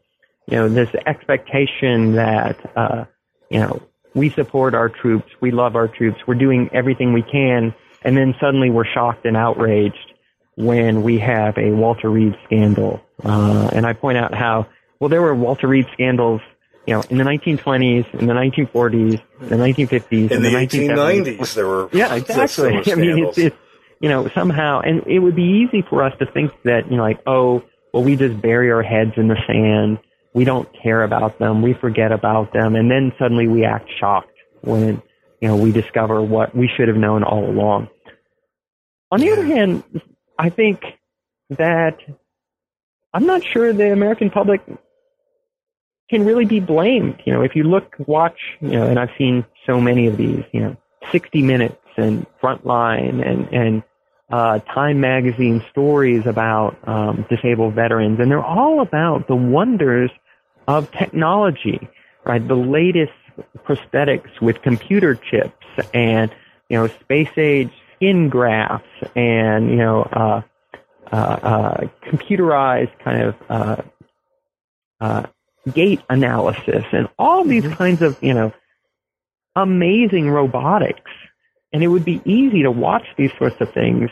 you know, this expectation that, uh, you know, we support our troops, we love our troops, we're doing everything we can, and then suddenly we're shocked and outraged when we have a Walter Reed scandal. Uh, and I point out how, well, there were Walter Reed scandals, you know, in the 1920s, in the 1940s, the 1950s, In the the 1970s. 1890s, there were Yeah, exactly. I mean, it's, it's you know somehow, and it would be easy for us to think that you know, like, oh, well, we just bury our heads in the sand. We don't care about them. We forget about them, and then suddenly we act shocked when you know, we discover what we should have known all along. On the other hand, I think that I'm not sure the American public can really be blamed. You know, if you look, watch, you know, and I've seen so many of these, you know, 60 Minutes and Frontline and, and uh, Time Magazine stories about um, disabled veterans, and they're all about the wonders of technology, right? The latest prosthetics with computer chips and, you know, space age skin grafts and, you know, uh, uh, uh, computerized kind of uh, uh, gait analysis and all these mm-hmm. kinds of, you know, amazing robotics. And it would be easy to watch these sorts of things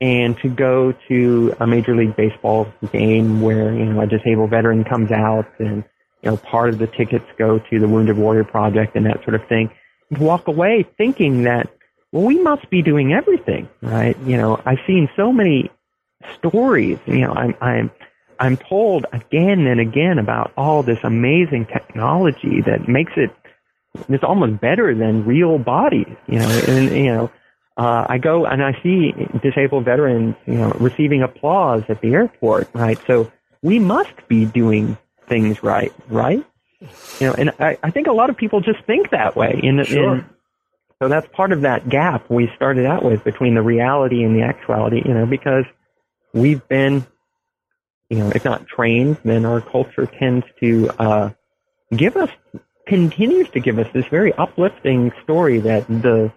and to go to a Major League Baseball game where, you know, a disabled veteran comes out and, you know, part of the tickets go to the Wounded Warrior Project and that sort of thing. And walk away thinking that, well, we must be doing everything, right? You know, I've seen so many stories, you know, I'm, I'm, I'm told again and again about all this amazing technology that makes it it's almost better than real bodies, you know, and you know, uh, I go and I see disabled veterans, you know, receiving applause at the airport, right? So we must be doing things right, right? You know, and I, I think a lot of people just think that way. In, sure. in so that's part of that gap we started out with between the reality and the actuality, you know, because we've been, you know, if not trained, then our culture tends to uh, give us continues to give us this very uplifting story that the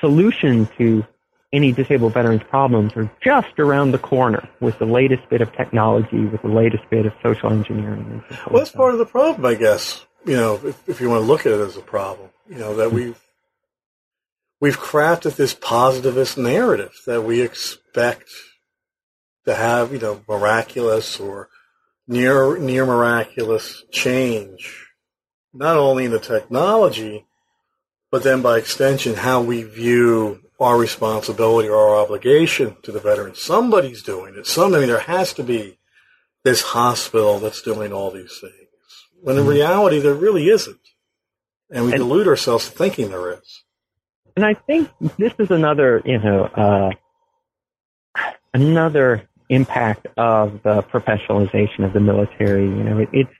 solution to any disabled veterans problems are just around the corner with the latest bit of technology, with the latest bit of social engineering. Well, that's part of the problem, I guess. You know, if, if you want to look at it as a problem, you know, that we've we've crafted this positivist narrative that we expect to have, you know, miraculous or near near miraculous change not only in the technology, but then by extension, how we view our responsibility or our obligation to the veterans. Somebody's doing it. Some, I mean, there has to be this hospital that's doing all these things. When in mm-hmm. reality, there really isn't. And we and, delude ourselves thinking there is. And I think this is another, you know, uh, another impact of the professionalization of the military. You know, it, it's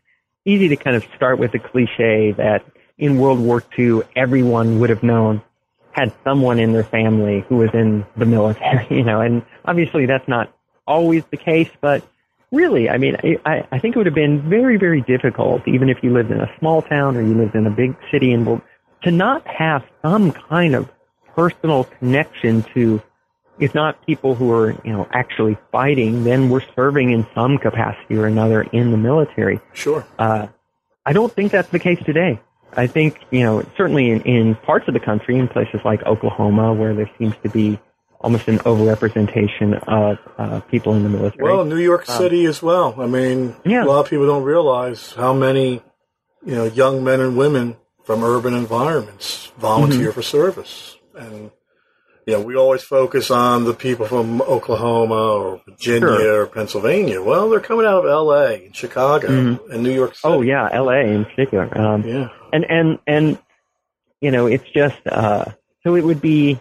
easy to kind of start with the cliche that in World War II, everyone would have known, had someone in their family who was in the military, you know, and obviously that's not always the case, but really, I mean, I, I think it would have been very, very difficult, even if you lived in a small town or you lived in a big city, and to not have some kind of personal connection to if not people who are, you know, actually fighting, then we're serving in some capacity or another in the military. Sure. Uh, I don't think that's the case today. I think, you know, certainly in, in parts of the country, in places like Oklahoma, where there seems to be almost an overrepresentation of uh, people in the military. Well, New York um, City um, as well. I mean, yeah. a lot of people don't realize how many, you know, young men and women from urban environments volunteer mm-hmm. for service. And know, we always focus on the people from Oklahoma or Virginia sure. or Pennsylvania. Well, they're coming out of L.A. and Chicago mm-hmm. and New York City. Oh yeah, L.A. in particular. Um, yeah, and and and you know, it's just uh, so it would be.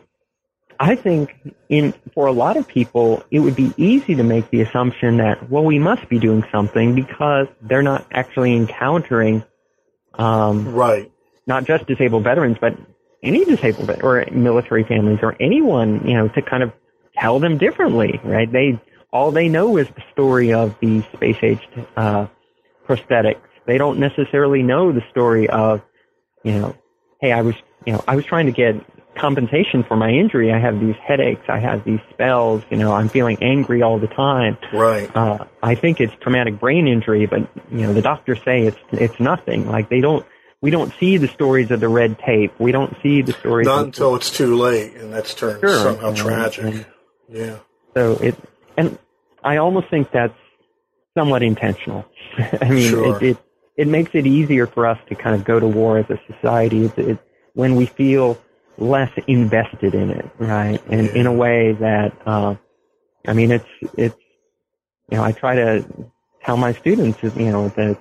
I think in for a lot of people, it would be easy to make the assumption that well, we must be doing something because they're not actually encountering, um, right, not just disabled veterans, but any disabled or military families or anyone, you know, to kind of tell them differently, right? They all they know is the story of the space age uh, prosthetics. They don't necessarily know the story of, you know, hey, I was, you know, I was trying to get compensation for my injury. I have these headaches. I have these spells. You know, I'm feeling angry all the time. Right. Uh, I think it's traumatic brain injury, but you know, the doctors say it's it's nothing. Like they don't we don't see the stories of the red tape. We don't see the stories. Not until it's too late, and that's turned sure, somehow tragic. And, yeah. So it, and I almost think that's somewhat intentional. I mean, sure. it, it, it makes it easier for us to kind of go to war as a society. It's, it, when we feel less invested in it, right? And yeah. in a way that, uh, I mean, it's it's you know, I try to tell my students, you know, that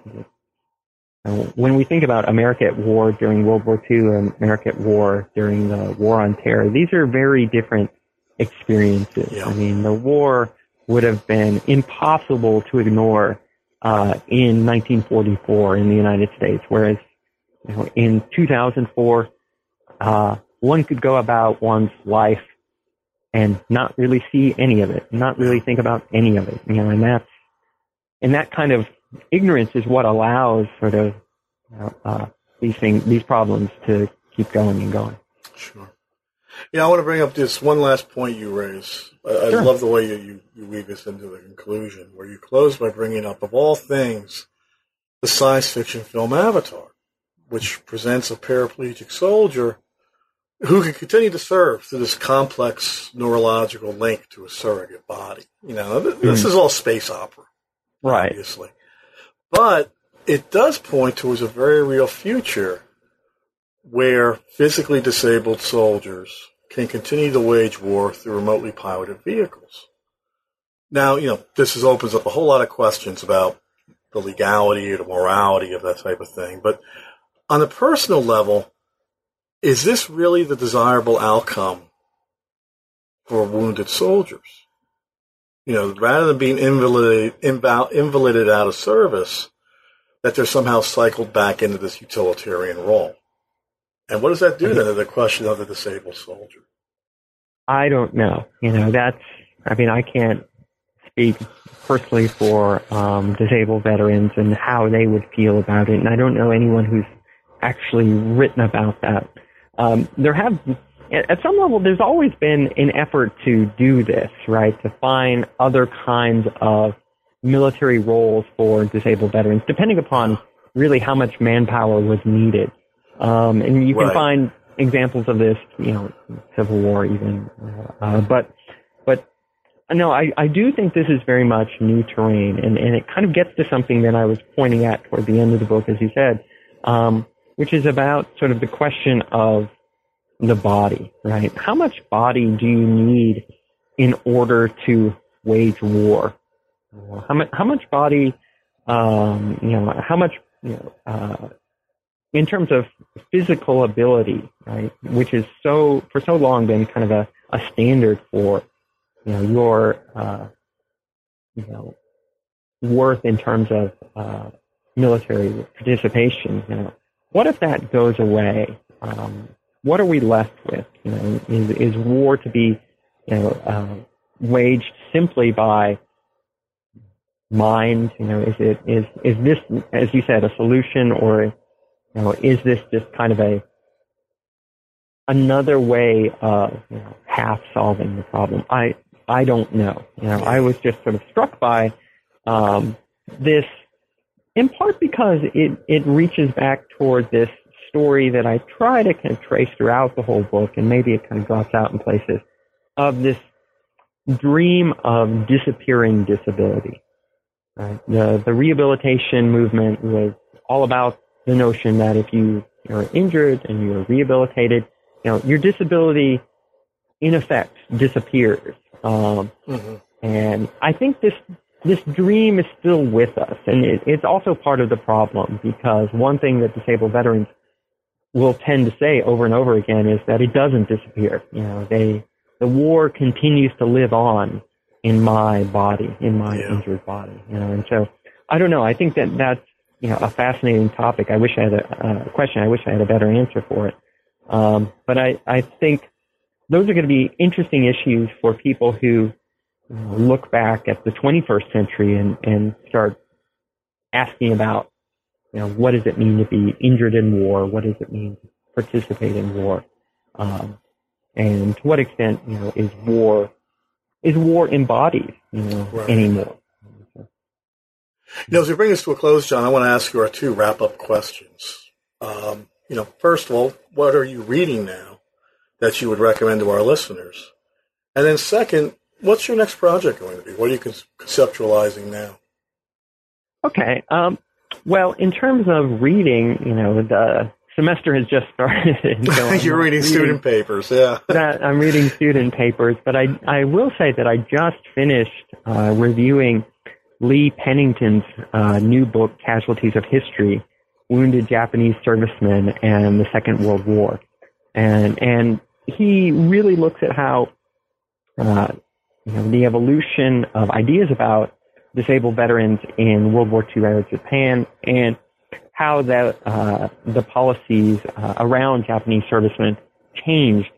when we think about America at war during World War II and America at war during the War on Terror, these are very different experiences. Yeah. I mean, the war would have been impossible to ignore uh, in 1944 in the United States, whereas you know, in 2004, uh, one could go about one's life and not really see any of it, not really think about any of it. You know, and that's and that kind of ignorance is what allows sort of you know, uh, these things, these problems to keep going and going. Sure. Yeah, I want to bring up this one last point you raise. I, Sure. I love the way you, you, you weave this into the conclusion, where you close by bringing up, of all things, the science fiction film Avatar, which presents a paraplegic soldier who can continue to serve through this complex neurological link to a surrogate body. You know, th- this is all space opera Right. obviously. But it does point towards a very real future where physically disabled soldiers can continue to wage war through remotely piloted vehicles. Now, you know, this is, opens up a whole lot of questions about the legality or the morality of that type of thing. But on a personal level, is this really the desirable outcome for wounded soldiers? You know, rather than being invalided, inval- invalided out of service, that they're somehow cycled back into this utilitarian role. And what does that do then to the question of the disabled soldier? I don't know. You know, that's, I mean, I can't speak personally for um, disabled veterans and how they would feel about it. And I don't know anyone who's actually written about that. Um, there have, at some level, there's always been an effort to do this, right? To find other kinds of military roles for disabled veterans, depending upon really how much manpower was needed. Um, and you can Right. find examples of this, you know, Civil War even. Uh, but, but no, I, I do think this is very much new terrain, and, and it kind of gets to something that I was pointing at toward the end of the book, as you said, um, which is about sort of the question of the body, right? How much body do you need in order to wage war? How much, how much body, um, you know, how much, you know, uh, in terms of physical ability, right, which is so for so long been kind of a, a standard for you know your uh, you know worth in terms of uh, military participation. You know, what if that goes away? Um, what are we left with? You know, is is war to be you know uh, waged simply by mind? You know, is it is is this as you said a solution or you know, is this just kind of a another way of you know, half solving the problem? I I don't know. You know, I was just sort of struck by um, this, in part because it it reaches back toward this story that I try to kind of trace throughout the whole book, and maybe it kind of drops out in places of this dream of disappearing disability. Right? The the rehabilitation movement was all about the notion that if you are injured and you're rehabilitated, you know, your disability in effect disappears. Um, Mhm. and I think this this dream is still with us, and it, it's also part of the problem because one thing that disabled veterans will tend to say over and over again is that it doesn't disappear. You know, they the war continues to live on in my body, in my Yeah. injured body. You know, and so I don't know. I think that that's you know a fascinating topic. I wish I had a, a question. I wish I had a better answer for it. Um, but I I think those are going to be interesting issues for people who look back at the 21st century and, and start asking about, you know, what does it mean to be injured in war? What does it mean to participate in war? Um, and to what extent, you know, is war, is war embodied, you know, Right. anymore? You know, as we bring this to a close, John, I want to ask you our two wrap-up questions. Um, you know, first of all, what are you reading now that you would recommend to our listeners? And then second, what's your next project going to be? What are you conceptualizing now? Okay. Um, well, in terms of reading, you know, the semester has just started. so You're not reading student papers, yeah. that I'm reading student papers, but I I will say that I just finished uh, reviewing Lee Pennington's uh, new book, Casualties of History, wounded Japanese servicemen and the Second World War. And, and he really looks at how, uh, you know, the evolution of ideas about disabled veterans in World War II era Japan and how that, uh, the policies uh, around Japanese servicemen changed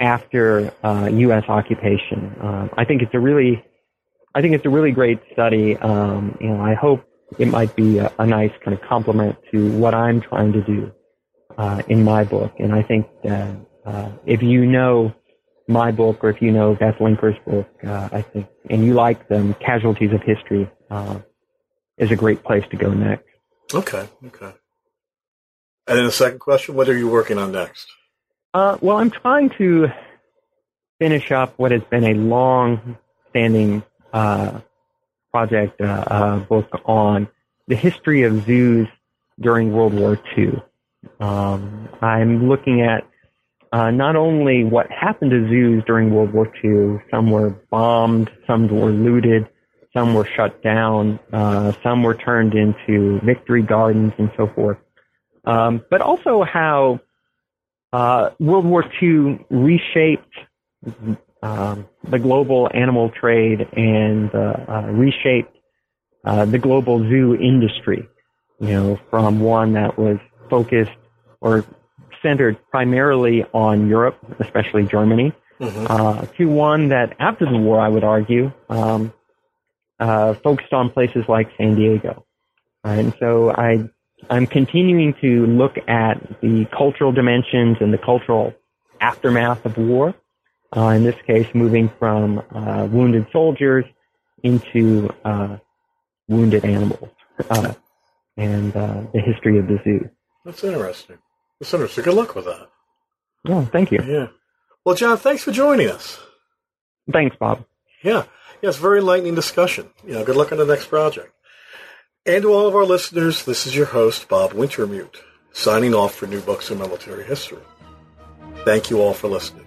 after uh, U.S. occupation. Um, I think it's a really, I think it's a really great study. Um, you know, I hope it might be a, a, nice kind of complement to what I'm trying to do uh, in my book. And I think that uh, if you know my book or if you know Beth Linker's book, uh, I think, and you like them, Casualties of History uh, is a great place to go next. Okay, okay. And then the second question, what are you working on next? Uh, well, I'm trying to finish up what has been a long-standing uh, project, uh, uh, book on the history of zoos during World War II. Um, I'm looking at uh, not only what happened to zoos during World War II. Some were bombed, some were looted, some were shut down, uh, some were turned into victory gardens and so forth. Um, but also how uh, World War II reshaped um, the global animal trade and uh, uh, reshaped uh, the global zoo industry. You know, from one that was focused or centered primarily on Europe, especially Germany, mm-hmm. Uh, to one that after the war, I would argue, um, uh, focused on places like San Diego. And so I I'm continuing to look at the cultural dimensions and the cultural aftermath of war. Uh, in this case, moving from uh, wounded soldiers into uh, wounded animals uh, and uh, the history of the zoo. That's interesting. That's interesting. Good luck with that. Yeah, thank you. Yeah. Well, John, thanks for joining us. Thanks, Bob. Yeah. Yes, very enlightening discussion. You know, good luck on the next project. And to all of our listeners, this is your host, Bob Wintermute, signing off for New Books in Military History. Thank you all for listening.